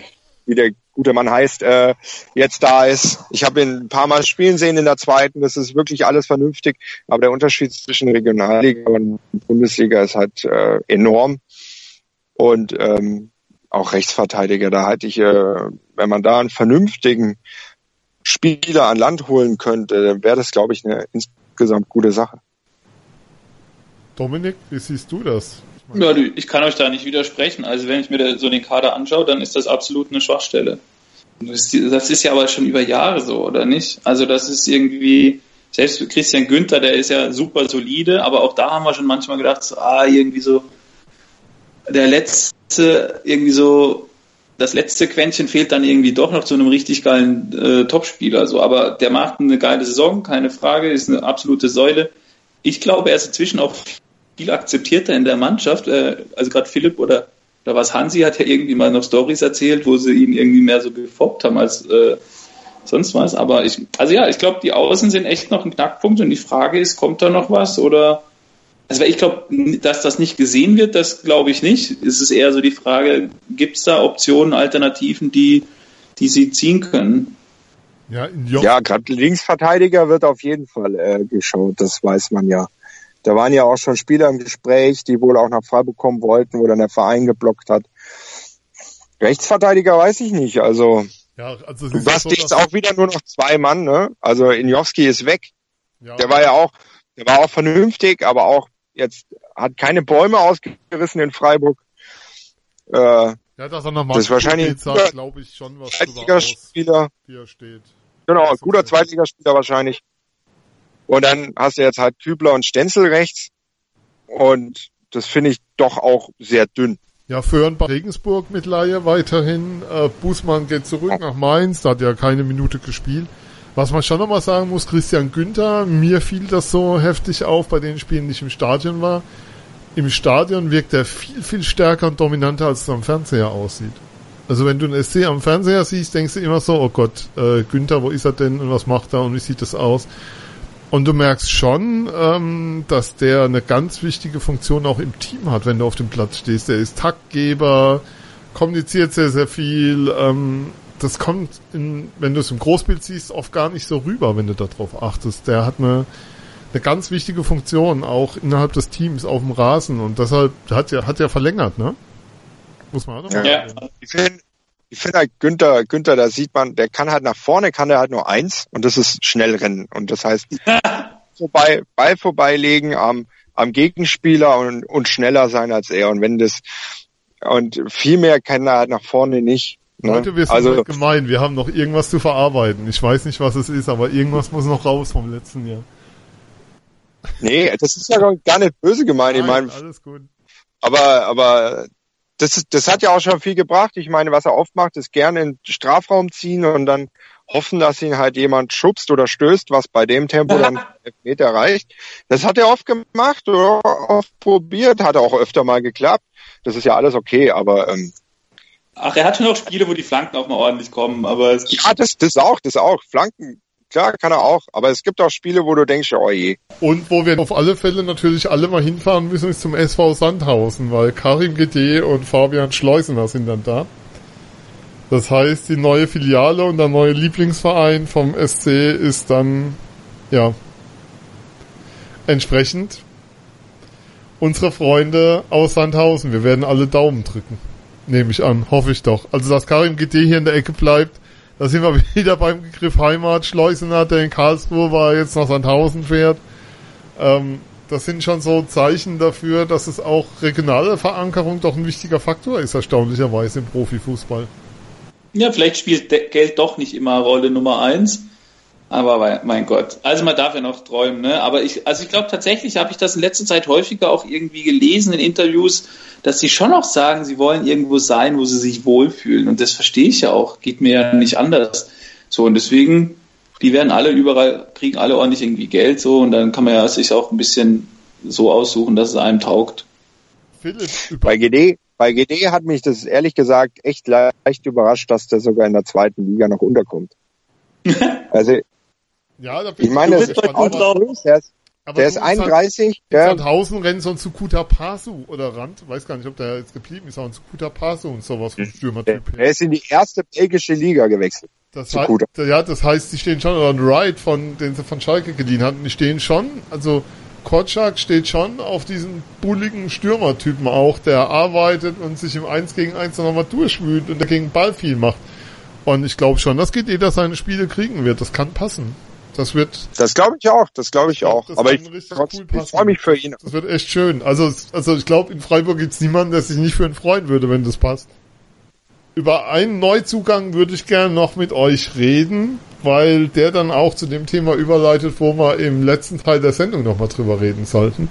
Speaker 3: wie der gute Mann heißt, äh, jetzt da ist. Ich habe ihn ein paar Mal spielen sehen in der zweiten. Das ist wirklich alles vernünftig. Aber der Unterschied zwischen Regionalliga und Bundesliga ist halt äh, enorm. Und ähm, auch Rechtsverteidiger, da halte ich, äh, wenn man da einen vernünftigen Spieler an Land holen könnte, dann wäre das, glaube ich, eine insgesamt gute Sache.
Speaker 2: Dominik, wie siehst du das?
Speaker 4: Ja, ich kann euch da nicht widersprechen. Also wenn ich mir so den Kader anschaue, dann ist das absolut eine Schwachstelle. Das ist ja aber schon über Jahre so, oder nicht? Also das ist irgendwie, selbst Christian Günther, der ist ja super solide, aber auch da haben wir schon manchmal gedacht, so, ah, irgendwie so, der letzte, irgendwie so, das letzte Quäntchen fehlt dann irgendwie doch noch zu einem richtig geilen äh, Topspieler. So. Aber der macht eine geile Saison, keine Frage, ist eine absolute Säule. Ich glaube, er ist inzwischen auch viel akzeptierter in der Mannschaft. Äh, also gerade Philipp oder, oder was Hansi hat ja irgendwie mal noch Stories erzählt, wo sie ihn irgendwie mehr so gefoppt haben als äh, sonst was. Aber ich, also ja, ich glaube, die Außen sind echt noch ein Knackpunkt und die Frage ist, kommt da noch was oder also ich glaube, dass das nicht gesehen wird, das glaube ich nicht. Es ist eher so die Frage, gibt es da Optionen, Alternativen, die, die sie ziehen können?
Speaker 3: Ja, ja gerade Linksverteidiger wird auf jeden Fall äh, geschaut, das weiß man ja. Da waren ja auch schon Spieler im Gespräch, die wohl auch nach Freiburg kommen wollten, wo dann der Verein geblockt hat. Rechtsverteidiger weiß ich nicht. Also, ja, also du hast so, jetzt auch wieder nur noch zwei Mann. Ne? Also Injowski ist weg. Ja. Der war ja auch, der war auch vernünftig, aber auch jetzt hat keine Bäume ausgerissen in Freiburg.
Speaker 2: Äh, ja, er nochmal
Speaker 3: das ist wahrscheinlich
Speaker 2: glaube ich schon was
Speaker 3: Zweitligaspieler,
Speaker 2: er steht.
Speaker 3: Genau, ein guter Zweitligaspieler wahrscheinlich. Und dann hast du jetzt halt Kübler und Stenzel rechts. Und das finde ich doch auch sehr dünn.
Speaker 2: Ja, Föhren bei Regensburg mit Laie weiterhin. Äh, Bußmann geht zurück nach Mainz, da hat ja keine Minute gespielt. Was man schon nochmal sagen muss, Christian Günther, mir fiel das so heftig auf bei den Spielen, die ich im Stadion war. Im Stadion wirkt er viel, viel stärker und dominanter, als es am Fernseher aussieht. Also wenn du einen SC am Fernseher siehst, denkst du immer so, oh Gott, äh, Günther, wo ist er denn und was macht er und wie sieht das aus? Und du merkst schon, ähm, dass der eine ganz wichtige Funktion auch im Team hat, wenn du auf dem Platz stehst. Der ist Taktgeber, kommuniziert sehr, sehr viel. Ähm, das kommt, in, wenn du es im Großbild siehst, oft gar nicht so rüber, wenn du darauf achtest. Der hat eine, eine ganz wichtige Funktion auch innerhalb des Teams auf dem Rasen und deshalb hat ja hat ja verlängert, ne?
Speaker 3: Muss man auch noch ja. ja. Ich finde ich finde halt Günther, Günther, da sieht man, der kann halt nach vorne, kann der halt nur eins und das ist schnell rennen. Und das heißt, (laughs) vorbei, Ball vorbeilegen am, am Gegenspieler und, und schneller sein als er. Und wenn das, und viel mehr kann er halt nach vorne nicht.
Speaker 2: Ne? Leute, wir sind also, halt gemein, wir haben noch irgendwas zu verarbeiten. Ich weiß nicht, was es ist, aber irgendwas muss noch raus vom letzten Jahr.
Speaker 3: Nee, das ist ja gar nicht böse gemeint. ich meine, alles gut. Aber, aber das, das hat ja auch schon viel gebracht. Ich meine, was er oft macht, ist gerne in den Strafraum ziehen und dann hoffen, dass ihn halt jemand schubst oder stößt, was bei dem Tempo (laughs) dann Meter reicht. Das hat er oft gemacht oder oft probiert, hat auch öfter mal geklappt. Das ist ja alles okay, aber ähm,
Speaker 4: Ach, er hat schon auch Spiele, wo die Flanken auch mal ordentlich kommen, aber es
Speaker 3: Ja, das, das auch, das auch. Flanken Klar, kann er auch, aber es gibt auch Spiele, wo du denkst, oh je.
Speaker 2: Und wo wir auf alle Fälle natürlich alle mal hinfahren müssen, ist zum SV Sandhausen, weil Karim GD und Fabian Schleusener sind dann da. Das heißt, die neue Filiale und der neue Lieblingsverein vom SC ist dann, ja, entsprechend unsere Freunde aus Sandhausen. Wir werden alle Daumen drücken. Nehme ich an, hoffe ich doch. Also, dass Karim GD hier in der Ecke bleibt, da sind wir (laughs) wieder beim Begriff Heimat. Schleusener, der in Karlsruhe war, jetzt nach Sandhausen fährt. Ähm, das sind schon so Zeichen dafür, dass es auch regionale Verankerung doch ein wichtiger Faktor ist, erstaunlicherweise im Profifußball.
Speaker 4: Ja, vielleicht spielt Geld doch nicht immer Rolle Nummer eins. Aber mein Gott, also man darf ja noch träumen, ne? Aber ich, also ich glaube tatsächlich habe ich das in letzter Zeit häufiger auch irgendwie gelesen in Interviews, dass sie schon auch sagen, sie wollen irgendwo sein, wo sie sich wohlfühlen. Und das verstehe ich ja auch, geht mir ja nicht anders. So, und deswegen, die werden alle überall, kriegen alle ordentlich irgendwie Geld so und dann kann man ja sich auch ein bisschen so aussuchen, dass es einem taugt.
Speaker 3: Bei GD, bei GD hat mich das ehrlich gesagt echt leicht überrascht, dass der sogar in der zweiten Liga noch unterkommt. (laughs) also, ja, ich meine, das ist auch noch, der ist, der ist 31.
Speaker 2: Der Sandhausen rennt so ein Sukuta Pasu oder Rand. Weiß gar nicht, ob der jetzt geblieben ist, aber ein Sukuta Pasu und sowas
Speaker 3: vom Stürmertyp. Der, der ist in die erste belgische Liga gewechselt.
Speaker 2: Das heißt, ja, das heißt, die stehen schon, oder ein Ride von, den sie von Schalke geliehen hatten, die stehen schon, also Kotschak steht schon auf diesen bulligen Stürmertypen auch, der arbeitet und sich im 1 gegen 1 nochmal durchwühlt und der gegen Ball viel macht. Und ich glaube schon, dass jeder seine Spiele kriegen wird. Das kann passen. Das wird.
Speaker 3: Das glaube ich auch. Das glaube ich auch. Aber ich, cool ich freue mich für ihn.
Speaker 2: Das wird echt schön. Also, also ich glaube, in Freiburg gibt es niemanden, der sich nicht für ihn freuen würde, wenn das passt. Über einen Neuzugang würde ich gerne noch mit euch reden weil der dann auch zu dem Thema überleitet, wo wir im letzten Teil der Sendung nochmal drüber reden sollten.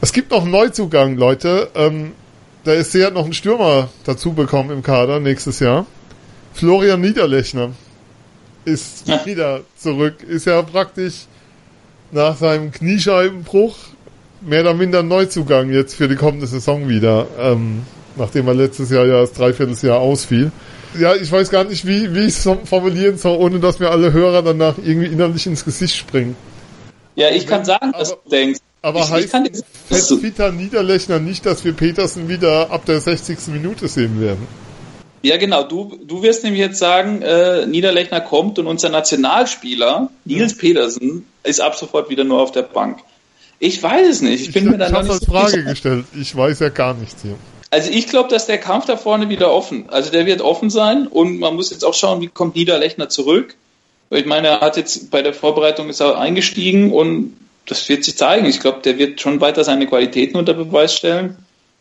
Speaker 2: Es gibt noch einen Neuzugang, Leute. Ähm, da ist sehr noch ein Stürmer dazu bekommen im Kader nächstes Jahr. Florian Niederlechner ist ja. wieder zurück. Ist ja praktisch nach seinem Kniescheibenbruch mehr oder minder ein Neuzugang jetzt für die kommende Saison wieder. Ähm, nachdem er letztes Jahr ja das Dreivierteljahr ausfiel ja, ich weiß gar nicht, wie, wie ich es formulieren soll, ohne dass mir alle Hörer danach irgendwie innerlich ins Gesicht springen.
Speaker 4: Ja, ich kann sagen, was aber, du denkst.
Speaker 2: Aber ich, heißt ich Peter Niederlechner nicht, dass wir Petersen wieder ab der 60. Minute sehen werden?
Speaker 4: Ja, genau. Du, du wirst nämlich jetzt sagen, äh, Niederlechner kommt und unser Nationalspieler, Nils ja. Petersen, ist ab sofort wieder nur auf der Bank. Ich weiß es nicht. Ich, ich bin mir da noch nicht
Speaker 2: als Frage gestellt. Ich weiß ja gar nichts hier.
Speaker 4: Also ich glaube, dass der Kampf da vorne wieder offen. Also der wird offen sein und man muss jetzt auch schauen, wie kommt Niederlechner zurück. Ich meine, er hat jetzt bei der Vorbereitung ist er eingestiegen und das wird sich zeigen. Ich glaube, der wird schon weiter seine Qualitäten unter Beweis stellen.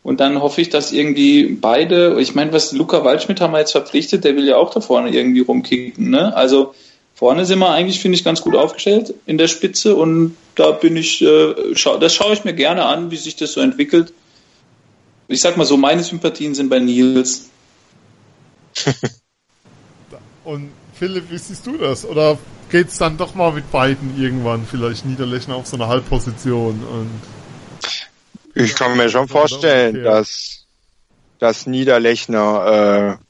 Speaker 4: Und dann hoffe ich, dass irgendwie beide, ich meine, was Luca Waldschmidt haben wir jetzt verpflichtet, der will ja auch da vorne irgendwie rumkicken. Ne? Also vorne sind wir eigentlich, finde ich, ganz gut aufgestellt in der Spitze und da bin ich, äh, schau, das schaue ich mir gerne an, wie sich das so entwickelt ich sag mal so, meine Sympathien sind bei Nils. (laughs)
Speaker 2: Und Philipp, wie siehst du das? Oder geht's dann doch mal mit beiden irgendwann vielleicht Niederlechner auf so eine Halbposition und
Speaker 3: ich kann mir schon vorstellen, dass, dass Niederlechner äh,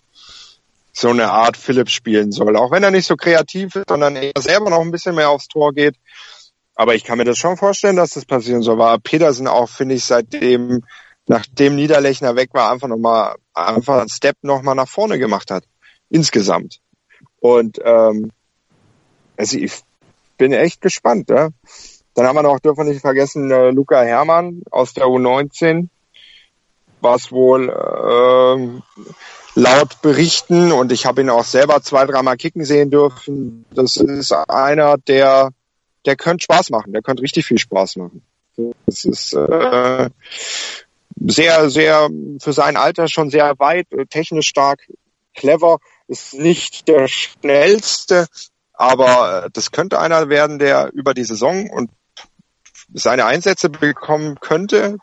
Speaker 3: so eine Art Philipp spielen soll. Auch wenn er nicht so kreativ ist, sondern er selber noch ein bisschen mehr aufs Tor geht. Aber ich kann mir das schon vorstellen, dass das passieren soll. War Petersen auch, finde ich, seitdem nachdem Niederlechner weg war, einfach nochmal, einfach einen Step nochmal nach vorne gemacht hat. Insgesamt. Und ähm, also ich bin echt gespannt. Ja? Dann haben wir noch, dürfen wir nicht vergessen, äh, Luca Hermann aus der U19, was wohl äh, laut Berichten, und ich habe ihn auch selber zwei, dreimal kicken sehen dürfen, das ist einer, der, der könnte Spaß machen, der könnte richtig viel Spaß machen. Das ist äh, sehr, sehr für sein Alter schon sehr weit, äh, technisch stark, clever, ist nicht der schnellste, aber äh, das könnte einer werden, der über die Saison und seine Einsätze bekommen könnte,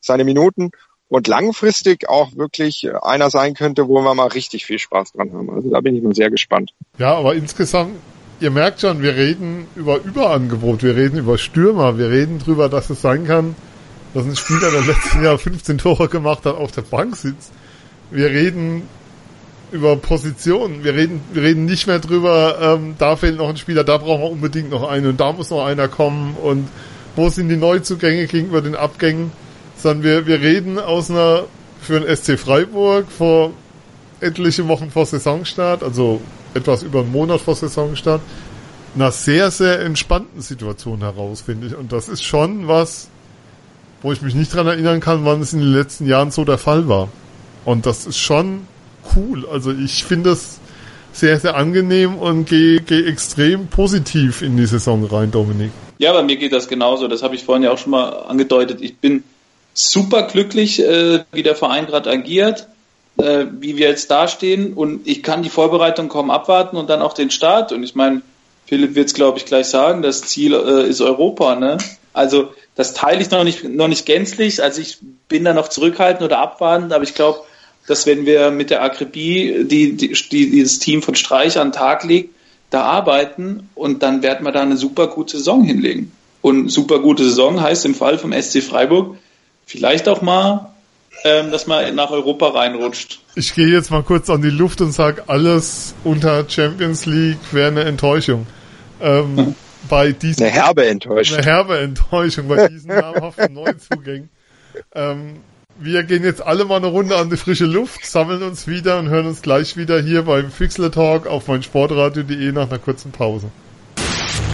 Speaker 3: seine Minuten und langfristig auch wirklich einer sein könnte, wo wir mal richtig viel Spaß dran haben. Also da bin ich mal sehr gespannt.
Speaker 2: Ja, aber insgesamt, ihr merkt schon, wir reden über Überangebot, wir reden über Stürmer, wir reden drüber, dass es sein kann, dass ein Spieler, der letzten Jahr 15 Tore gemacht hat, auf der Bank sitzt. Wir reden über Positionen. Wir reden, wir reden nicht mehr drüber, ähm, da fehlt noch ein Spieler, da brauchen wir unbedingt noch einen und da muss noch einer kommen und wo sind die Neuzugänge gegenüber den Abgängen, sondern wir, wir reden aus einer, für den SC Freiburg vor etliche Wochen vor Saisonstart, also etwas über einen Monat vor Saisonstart, einer sehr, sehr entspannten Situation heraus, finde ich. Und das ist schon was, wo ich mich nicht dran erinnern kann, wann es in den letzten Jahren so der Fall war. Und das ist schon cool. Also ich finde es sehr, sehr angenehm und gehe geh extrem positiv in die Saison rein, Dominik.
Speaker 4: Ja, bei mir geht das genauso. Das habe ich vorhin ja auch schon mal angedeutet. Ich bin super glücklich, äh, wie der Verein gerade agiert, äh, wie wir jetzt dastehen und ich kann die Vorbereitung kaum abwarten und dann auch den Start. Und ich meine, Philipp wird es, glaube ich, gleich sagen, das Ziel äh, ist Europa. Ne? Also das teile ich noch nicht, noch nicht gänzlich. Also ich bin da noch zurückhaltend oder abwartend, aber ich glaube, dass wenn wir mit der Akribie, die, die, die dieses Team von Streich an den Tag legt, da arbeiten und dann werden wir da eine super gute Saison hinlegen. und super gute Saison heißt im Fall vom SC Freiburg vielleicht auch mal, ähm, dass man nach Europa reinrutscht.
Speaker 2: Ich gehe jetzt mal kurz an die Luft und sage, alles unter Champions League wäre eine Enttäuschung. Ähm, hm. bei diesen,
Speaker 3: eine herbe Enttäuschung.
Speaker 2: Eine herbe Enttäuschung bei diesen namhaften Neuzugängen. Ähm, wir gehen jetzt alle mal eine Runde an die frische Luft, sammeln uns wieder und hören uns gleich wieder hier beim Fixler Talk auf meinsportradio.de nach einer kurzen Pause.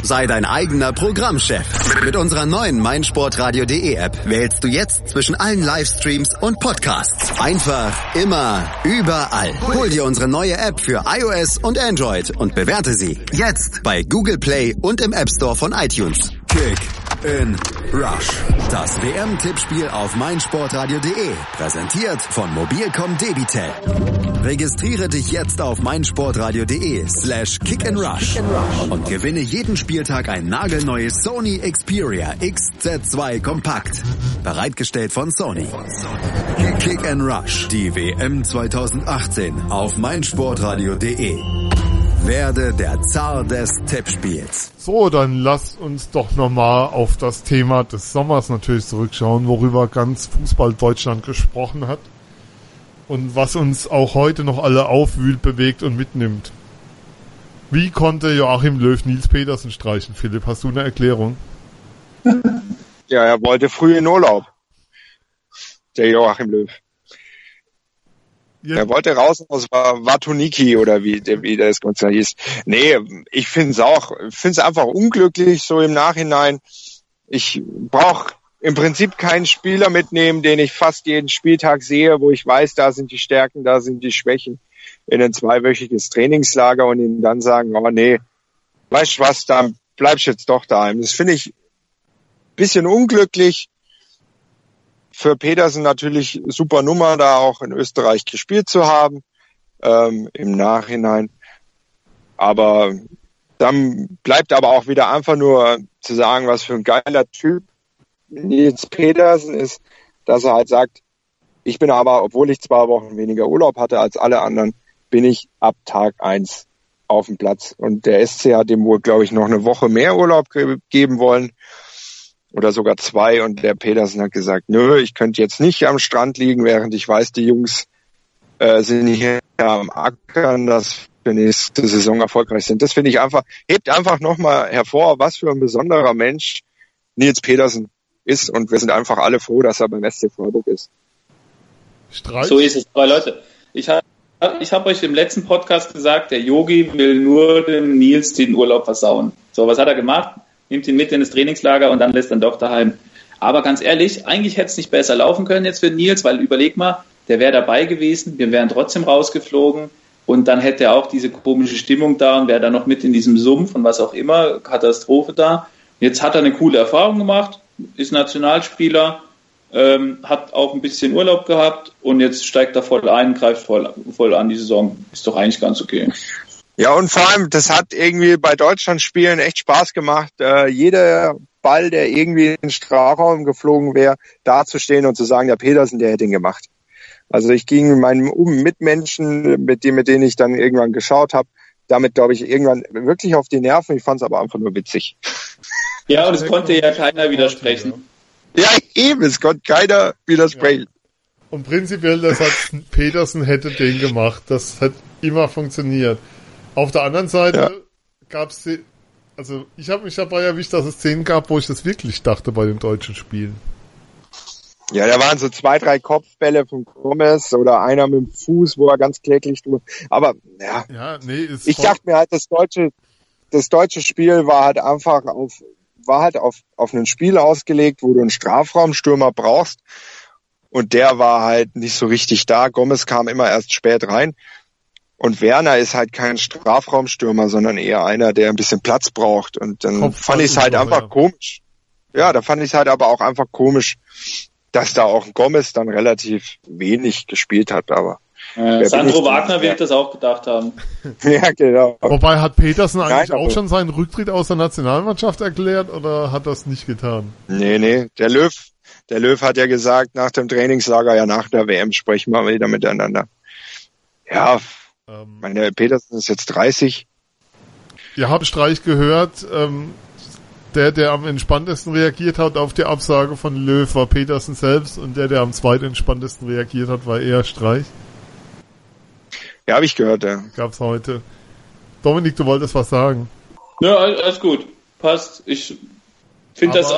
Speaker 1: Sei dein eigener Programmchef. Mit unserer neuen meinsportradio.de App wählst du jetzt zwischen allen Livestreams und Podcasts. Einfach, immer, überall. Hol dir unsere neue App für iOS und Android und bewerte sie jetzt bei Google Play und im App Store von iTunes. Kick in Rush. Das WM-Tippspiel auf meinsportradio.de. Präsentiert von Mobilcom Debitel. Registriere dich jetzt auf meinsportradio.de slash kick and rush und gewinne jeden Spieltag ein nagelneues Sony Xperia XZ2 Kompakt. Bereitgestellt von Sony. Kick and Rush. Die WM 2018 auf meinsportradio.de. Werde der Zar des Tippspiels.
Speaker 2: So, dann lasst uns doch nochmal auf das Thema des Sommers natürlich zurückschauen, worüber ganz Fußball Deutschland gesprochen hat. Und was uns auch heute noch alle aufwühlt, bewegt und mitnimmt. Wie konnte Joachim Löw Nils Petersen streichen, Philipp? Hast du eine Erklärung? (laughs)
Speaker 3: Ja, er wollte früh in Urlaub. Der Joachim Löw. Ja. Er wollte raus aus Watuniki oder wie, wie das Ganze hieß. Nee, ich finde es auch, finde es einfach unglücklich so im Nachhinein. Ich brauche im Prinzip keinen Spieler mitnehmen, den ich fast jeden Spieltag sehe, wo ich weiß, da sind die Stärken, da sind die Schwächen in ein zweiwöchiges Trainingslager und ihnen dann sagen, oh nee, weißt du was, dann bleibst jetzt doch daheim. Das finde ich bisschen unglücklich für Petersen natürlich super Nummer, da auch in Österreich gespielt zu haben ähm, im Nachhinein. Aber dann bleibt aber auch wieder einfach nur zu sagen, was für ein geiler Typ Nils Petersen ist, dass er halt sagt, ich bin aber, obwohl ich zwei Wochen weniger Urlaub hatte als alle anderen, bin ich ab Tag eins auf dem Platz. Und der SC hat dem wohl, glaube ich, noch eine Woche mehr Urlaub ge geben wollen oder sogar zwei. Und der Petersen hat gesagt, nö, ich könnte jetzt nicht am Strand liegen, während ich weiß, die Jungs äh, sind hier am Ackern, dass wir nächste Saison erfolgreich sind. Das finde ich einfach, hebt einfach nochmal hervor, was für ein besonderer Mensch Nils Petersen ist. Und wir sind einfach alle froh, dass er beim SC Freiburg ist.
Speaker 4: Streit? So ist es. Aber Leute, ich habe ich hab euch im letzten Podcast gesagt, der Yogi will nur dem Nils den Urlaub versauen. So, was hat er gemacht? Nimmt ihn mit in das Trainingslager und dann lässt dann doch daheim. Aber ganz ehrlich, eigentlich hätte es nicht besser laufen können jetzt für Nils, weil überleg mal, der wäre dabei gewesen, wir wären trotzdem rausgeflogen und dann hätte er auch diese komische Stimmung da und wäre dann noch mit in diesem Sumpf und was auch immer, Katastrophe da. Jetzt hat er eine coole Erfahrung gemacht, ist Nationalspieler, ähm, hat auch ein bisschen Urlaub gehabt und jetzt steigt er voll ein, greift voll, voll an die Saison. Ist doch eigentlich ganz okay.
Speaker 3: Ja, und vor allem, das hat irgendwie bei Deutschlandspielen echt Spaß gemacht. Äh, jeder Ball, der irgendwie in den Strafraum geflogen wäre, dazustehen und zu sagen, der Petersen, der hätte ihn gemacht. Also ich ging mit meinen Mitmenschen, mit denen, mit denen ich dann irgendwann geschaut habe, damit, glaube ich, irgendwann wirklich auf die Nerven. Ich fand es aber einfach nur witzig.
Speaker 4: Ja, und es konnte ja keiner widersprechen.
Speaker 3: Ja, eben, es konnte keiner widersprechen. Ja.
Speaker 2: Und prinzipiell, das hat Petersen hätte den gemacht. Das hat immer funktioniert. Auf der anderen Seite ja. gab es, also ich habe mich dabei erwischt, dass es Szenen gab, wo ich das wirklich dachte bei den deutschen Spielen.
Speaker 3: Ja, da waren so zwei, drei Kopfbälle von Gomez oder einer mit dem Fuß, wo er ganz kläglich drüber. Aber ja, ja nee, ich dachte mir halt, das deutsche, das deutsche Spiel war halt einfach auf, war halt auf, auf ein Spiel ausgelegt, wo du einen Strafraumstürmer brauchst. Und der war halt nicht so richtig da. Gomez kam immer erst spät rein. Und Werner ist halt kein Strafraumstürmer, sondern eher einer, der ein bisschen Platz braucht. Und dann Kopf fand ich es halt einfach ja. komisch. Ja, da fand ich es halt aber auch einfach komisch, dass da auch Gomez dann relativ wenig gespielt hat. Aber
Speaker 4: äh, Sandro Wagner wird das auch gedacht haben. (laughs)
Speaker 2: ja, genau. Wobei hat Petersen eigentlich Nein, auch schon seinen Rücktritt aus der Nationalmannschaft erklärt oder hat das nicht getan?
Speaker 3: Nee, nee. Der Löw, der Löw hat ja gesagt, nach dem Trainingslager, ja nach der WM sprechen wir wieder miteinander. Ja, ähm, meine Petersen ist jetzt 30.
Speaker 2: Ihr habt Streich gehört. Ähm, der, der am entspanntesten reagiert hat auf die Absage von Löw, war Petersen selbst und der, der am zweitentspanntesten reagiert hat, war eher Streich.
Speaker 3: Ja, habe ich gehört, ja.
Speaker 2: Gab's heute. Dominik, du wolltest was sagen.
Speaker 4: Ja, alles gut. Passt. Ich finde das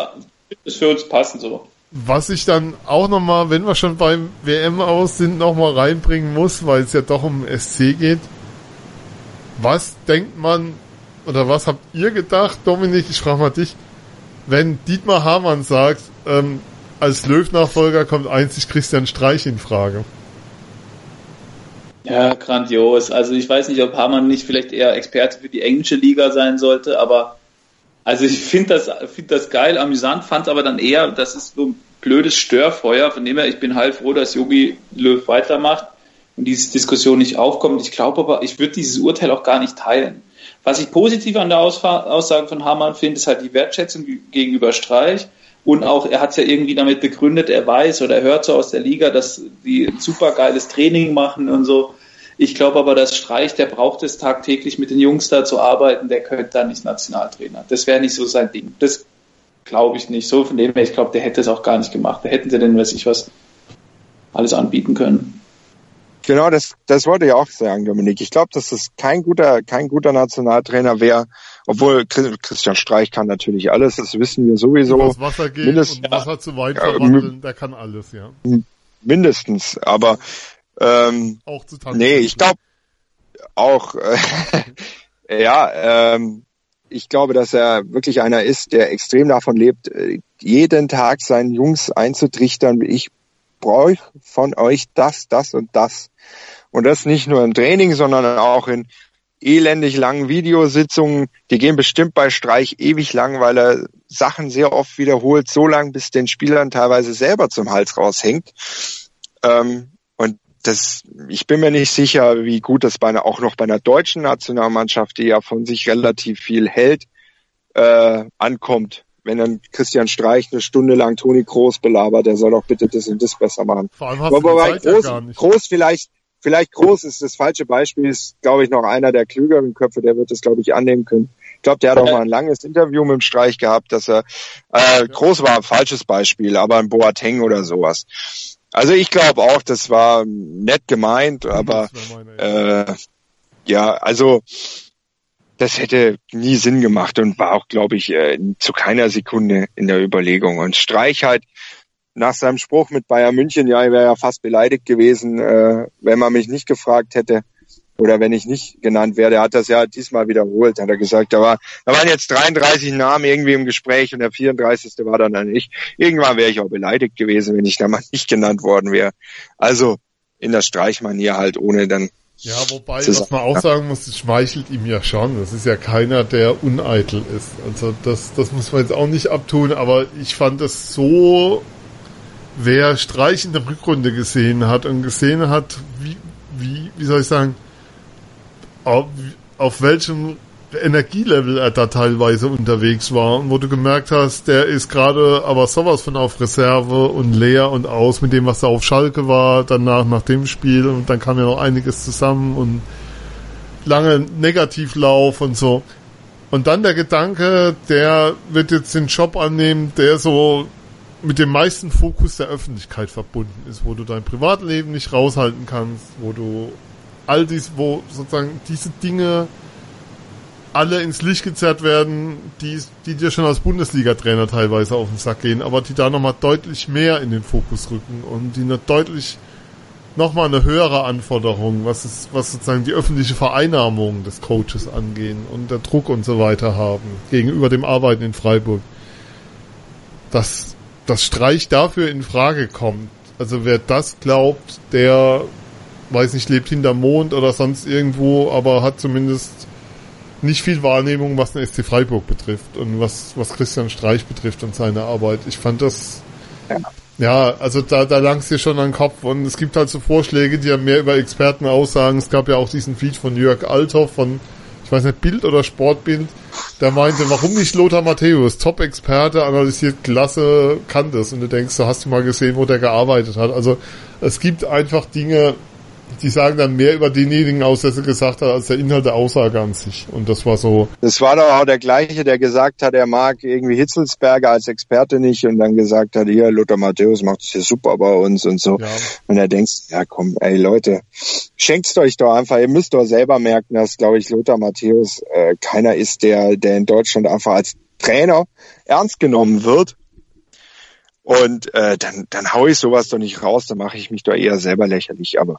Speaker 4: ist für uns passend so.
Speaker 2: Was ich dann auch nochmal, wenn wir schon beim WM aus sind, nochmal reinbringen muss, weil es ja doch um SC geht. Was denkt man, oder was habt ihr gedacht, Dominik, ich frage mal dich, wenn Dietmar Hamann sagt, ähm, als Löw-Nachfolger kommt einzig Christian Streich in Frage?
Speaker 4: Ja, grandios. Also ich weiß nicht, ob Hamann nicht vielleicht eher Experte für die englische Liga sein sollte, aber also ich finde das, find das geil, amüsant, fand aber dann eher, das ist so blödes Störfeuer, von dem her, ich bin halt froh, dass Yogi Löw weitermacht und diese Diskussion nicht aufkommt. Ich glaube aber, ich würde dieses Urteil auch gar nicht teilen. Was ich positiv an der Aussage von Hamann finde, ist halt die Wertschätzung gegenüber Streich. Und auch, er hat es ja irgendwie damit begründet, er weiß oder er hört so aus der Liga, dass die ein super geiles Training machen und so. Ich glaube aber, dass Streich, der braucht es tagtäglich mit den Jungs da zu arbeiten, der könnte da nicht Nationaltrainer. Das wäre nicht so sein Ding. Das glaube ich nicht. So von dem her, ich glaube, der hätte es auch gar nicht gemacht. Da hätten sie denn, weiß ich was, alles anbieten können.
Speaker 3: Genau, das, das wollte ich auch sagen, Dominik. Ich glaube, dass das kein guter, kein guter Nationaltrainer wäre, obwohl Christian Streich kann natürlich alles, das wissen wir sowieso.
Speaker 2: Was Wasser geht Mindest, und Wasser zu Wein verwandeln, der kann alles, ja.
Speaker 3: Mindestens, aber ähm, auch zu tanzen. Nee, ich glaube auch, äh, (laughs) ja, ähm, ich glaube, dass er wirklich einer ist, der extrem davon lebt, äh, jeden Tag seinen Jungs einzutrichtern, ich brauche von euch das, das und das. Und das nicht nur im Training, sondern auch in elendig langen Videositzungen. Die gehen bestimmt bei Streich ewig lang, weil er Sachen sehr oft wiederholt, so lang, bis den Spielern teilweise selber zum Hals raushängt. Ähm, das, ich bin mir nicht sicher, wie gut das bei einer, auch noch bei einer deutschen Nationalmannschaft, die ja von sich relativ viel hält, äh, ankommt. Wenn dann Christian Streich eine Stunde lang Toni Groß belabert, der soll doch bitte das und das besser machen. Vor allem hast Wobei du Groß, ja Groß vielleicht, vielleicht Groß ist das falsche Beispiel, ist, glaube ich, noch einer der klügeren Köpfe, der wird das, glaube ich, annehmen können. Ich glaube, der hat auch mal ein langes Interview mit dem Streich gehabt, dass er äh, Groß war ein falsches Beispiel, aber ein Boateng oder sowas. Also ich glaube auch, das war nett gemeint, aber äh, ja, also das hätte nie Sinn gemacht und war auch, glaube ich, äh, zu keiner Sekunde in der Überlegung. Und Streich halt nach seinem Spruch mit Bayern München, ja, ich wäre ja fast beleidigt gewesen, äh, wenn man mich nicht gefragt hätte oder wenn ich nicht genannt werde, hat das ja diesmal wiederholt, hat er gesagt, da, war, da waren jetzt 33 Namen irgendwie im Gespräch und der 34. war dann dann nicht. Irgendwann wäre ich auch beleidigt gewesen, wenn ich da mal (laughs) nicht genannt worden wäre. Also in der Streichmanier halt, ohne dann
Speaker 2: ja, wobei, was man auch sagen muss, das schmeichelt ihm ja schon. Das ist ja keiner, der uneitel ist. Also das, das muss man jetzt auch nicht abtun, aber ich fand es so, wer Streich in der Rückrunde gesehen hat und gesehen hat, wie, wie, wie soll ich sagen, auf, auf welchem Energielevel er da teilweise unterwegs war und wo du gemerkt hast, der ist gerade aber sowas von auf Reserve und leer und aus mit dem, was er auf Schalke war, danach nach dem Spiel und dann kam ja noch einiges zusammen und lange Negativlauf und so. Und dann der Gedanke, der wird jetzt den Job annehmen, der so mit dem meisten Fokus der Öffentlichkeit verbunden ist, wo du dein Privatleben nicht raushalten kannst, wo du all dies, wo sozusagen diese Dinge alle ins Licht gezerrt werden, die, die dir schon als Bundesliga-Trainer teilweise auf den Sack gehen, aber die da nochmal deutlich mehr in den Fokus rücken und die eine deutlich nochmal eine höhere Anforderung, was ist, was sozusagen die öffentliche Vereinnahmung des Coaches angehen und der Druck und so weiter haben gegenüber dem Arbeiten in Freiburg. Dass das Streich dafür in Frage kommt. Also wer das glaubt, der weiß nicht, lebt hinterm Mond oder sonst irgendwo, aber hat zumindest nicht viel Wahrnehmung, was den SC Freiburg betrifft und was, was Christian Streich betrifft und seine Arbeit. Ich fand das, ja, ja also da, da langst dir schon an den Kopf und es gibt halt so Vorschläge, die ja mehr über Experten aussagen. Es gab ja auch diesen Feed von Jörg Althoff von, ich weiß nicht, Bild oder Sportbild, der meinte, warum nicht Lothar Matthäus, Top-Experte, analysiert klasse, kann das. Und du denkst, hast du mal gesehen, wo der gearbeitet hat. Also es gibt einfach Dinge, die sagen dann mehr über denjenigen aus, der sie gesagt hat, als der Inhalt der Aussage an sich. Und das war so.
Speaker 3: Das war doch auch der gleiche, der gesagt hat, er mag irgendwie Hitzelsberger als Experte nicht und dann gesagt hat, hier, Lothar Matthäus macht es hier super bei uns und so. Ja. Und er denkt, ja komm, ey Leute, schenkt's euch doch einfach. Ihr müsst doch selber merken, dass, glaube ich, Lothar Matthäus äh, keiner ist, der, der in Deutschland einfach als Trainer ernst genommen wird. Und äh, dann, dann hau ich sowas doch nicht raus, dann mache ich mich doch eher selber lächerlich. Aber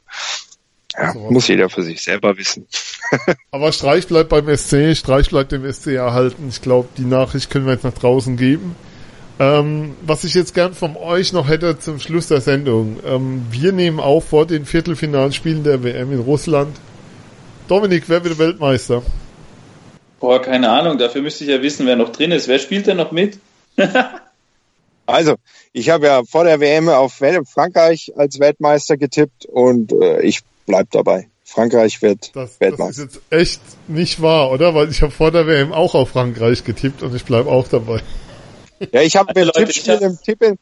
Speaker 3: ja, so muss jeder für sich selber wissen. (laughs)
Speaker 2: Aber Streich bleibt beim SC, Streich bleibt dem SC erhalten. Ich glaube, die Nachricht können wir jetzt nach draußen geben. Ähm, was ich jetzt gern von euch noch hätte zum Schluss der Sendung. Ähm, wir nehmen auf vor den Viertelfinalspielen der WM in Russland. Dominik, wer wird Weltmeister?
Speaker 4: Boah, keine Ahnung. Dafür müsste ich ja wissen, wer noch drin ist. Wer spielt denn noch mit? (laughs)
Speaker 3: Also, ich habe ja vor der WM auf Frankreich als Weltmeister getippt und äh, ich bleib dabei. Frankreich wird
Speaker 2: das,
Speaker 3: Weltmeister.
Speaker 2: Das ist jetzt echt nicht wahr, oder? Weil ich habe vor der WM auch auf Frankreich getippt und ich bleib auch dabei.
Speaker 3: Ja, ich habe im Tippspiel, im, Tipp,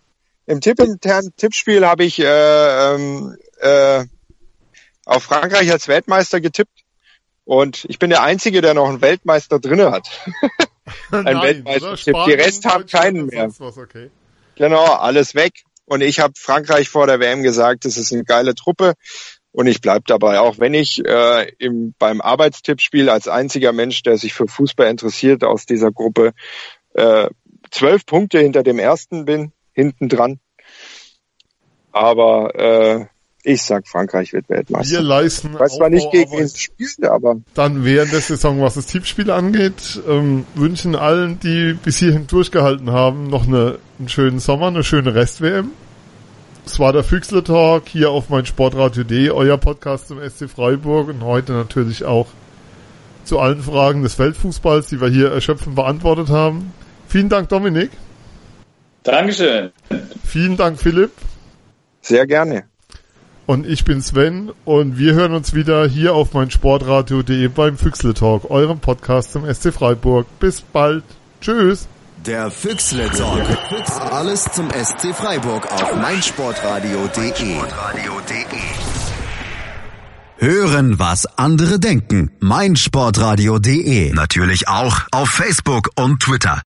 Speaker 3: im Tipp, internen Tippspiel habe ich äh, ähm, äh, auf Frankreich als Weltmeister getippt und ich bin der Einzige, der noch einen Weltmeister drinne hat. (laughs) Ein Nein, Weltmeister-Tipp. Die Rest haben keinen mehr. Was, okay. Genau, alles weg. Und ich habe Frankreich vor der WM gesagt, das ist eine geile Truppe. Und ich bleib dabei, auch wenn ich äh, im, beim Arbeitstippspiel als einziger Mensch, der sich für Fußball interessiert, aus dieser Gruppe äh, zwölf Punkte hinter dem ersten bin, hinten dran. Aber äh, ich sag, Frankreich wird Weltmeister.
Speaker 2: Wir leisten
Speaker 3: ich weiß zwar nicht gegen wen es spielt, aber.
Speaker 2: Dann während der Saison, was das Tippspiel angeht, ähm, wünschen allen, die bis hierhin durchgehalten haben, noch eine, einen schönen Sommer, eine schöne Rest-WM. Es war der Füchsle Talk hier auf mein Sportradio.de, euer Podcast zum SC Freiburg und heute natürlich auch zu allen Fragen des Weltfußballs, die wir hier erschöpfend beantwortet haben. Vielen Dank, Dominik.
Speaker 4: Dankeschön.
Speaker 2: Vielen Dank, Philipp.
Speaker 3: Sehr gerne.
Speaker 2: Und ich bin Sven und wir hören uns wieder hier auf mein Sportradio.de beim Füchsle Talk, eurem Podcast zum SC Freiburg. Bis bald. Tschüss.
Speaker 1: Der Füchsle Talk. Alles zum SC Freiburg auf meinsportradio.de. Hören, was andere denken. meinsportradio.de. Natürlich auch auf Facebook und Twitter.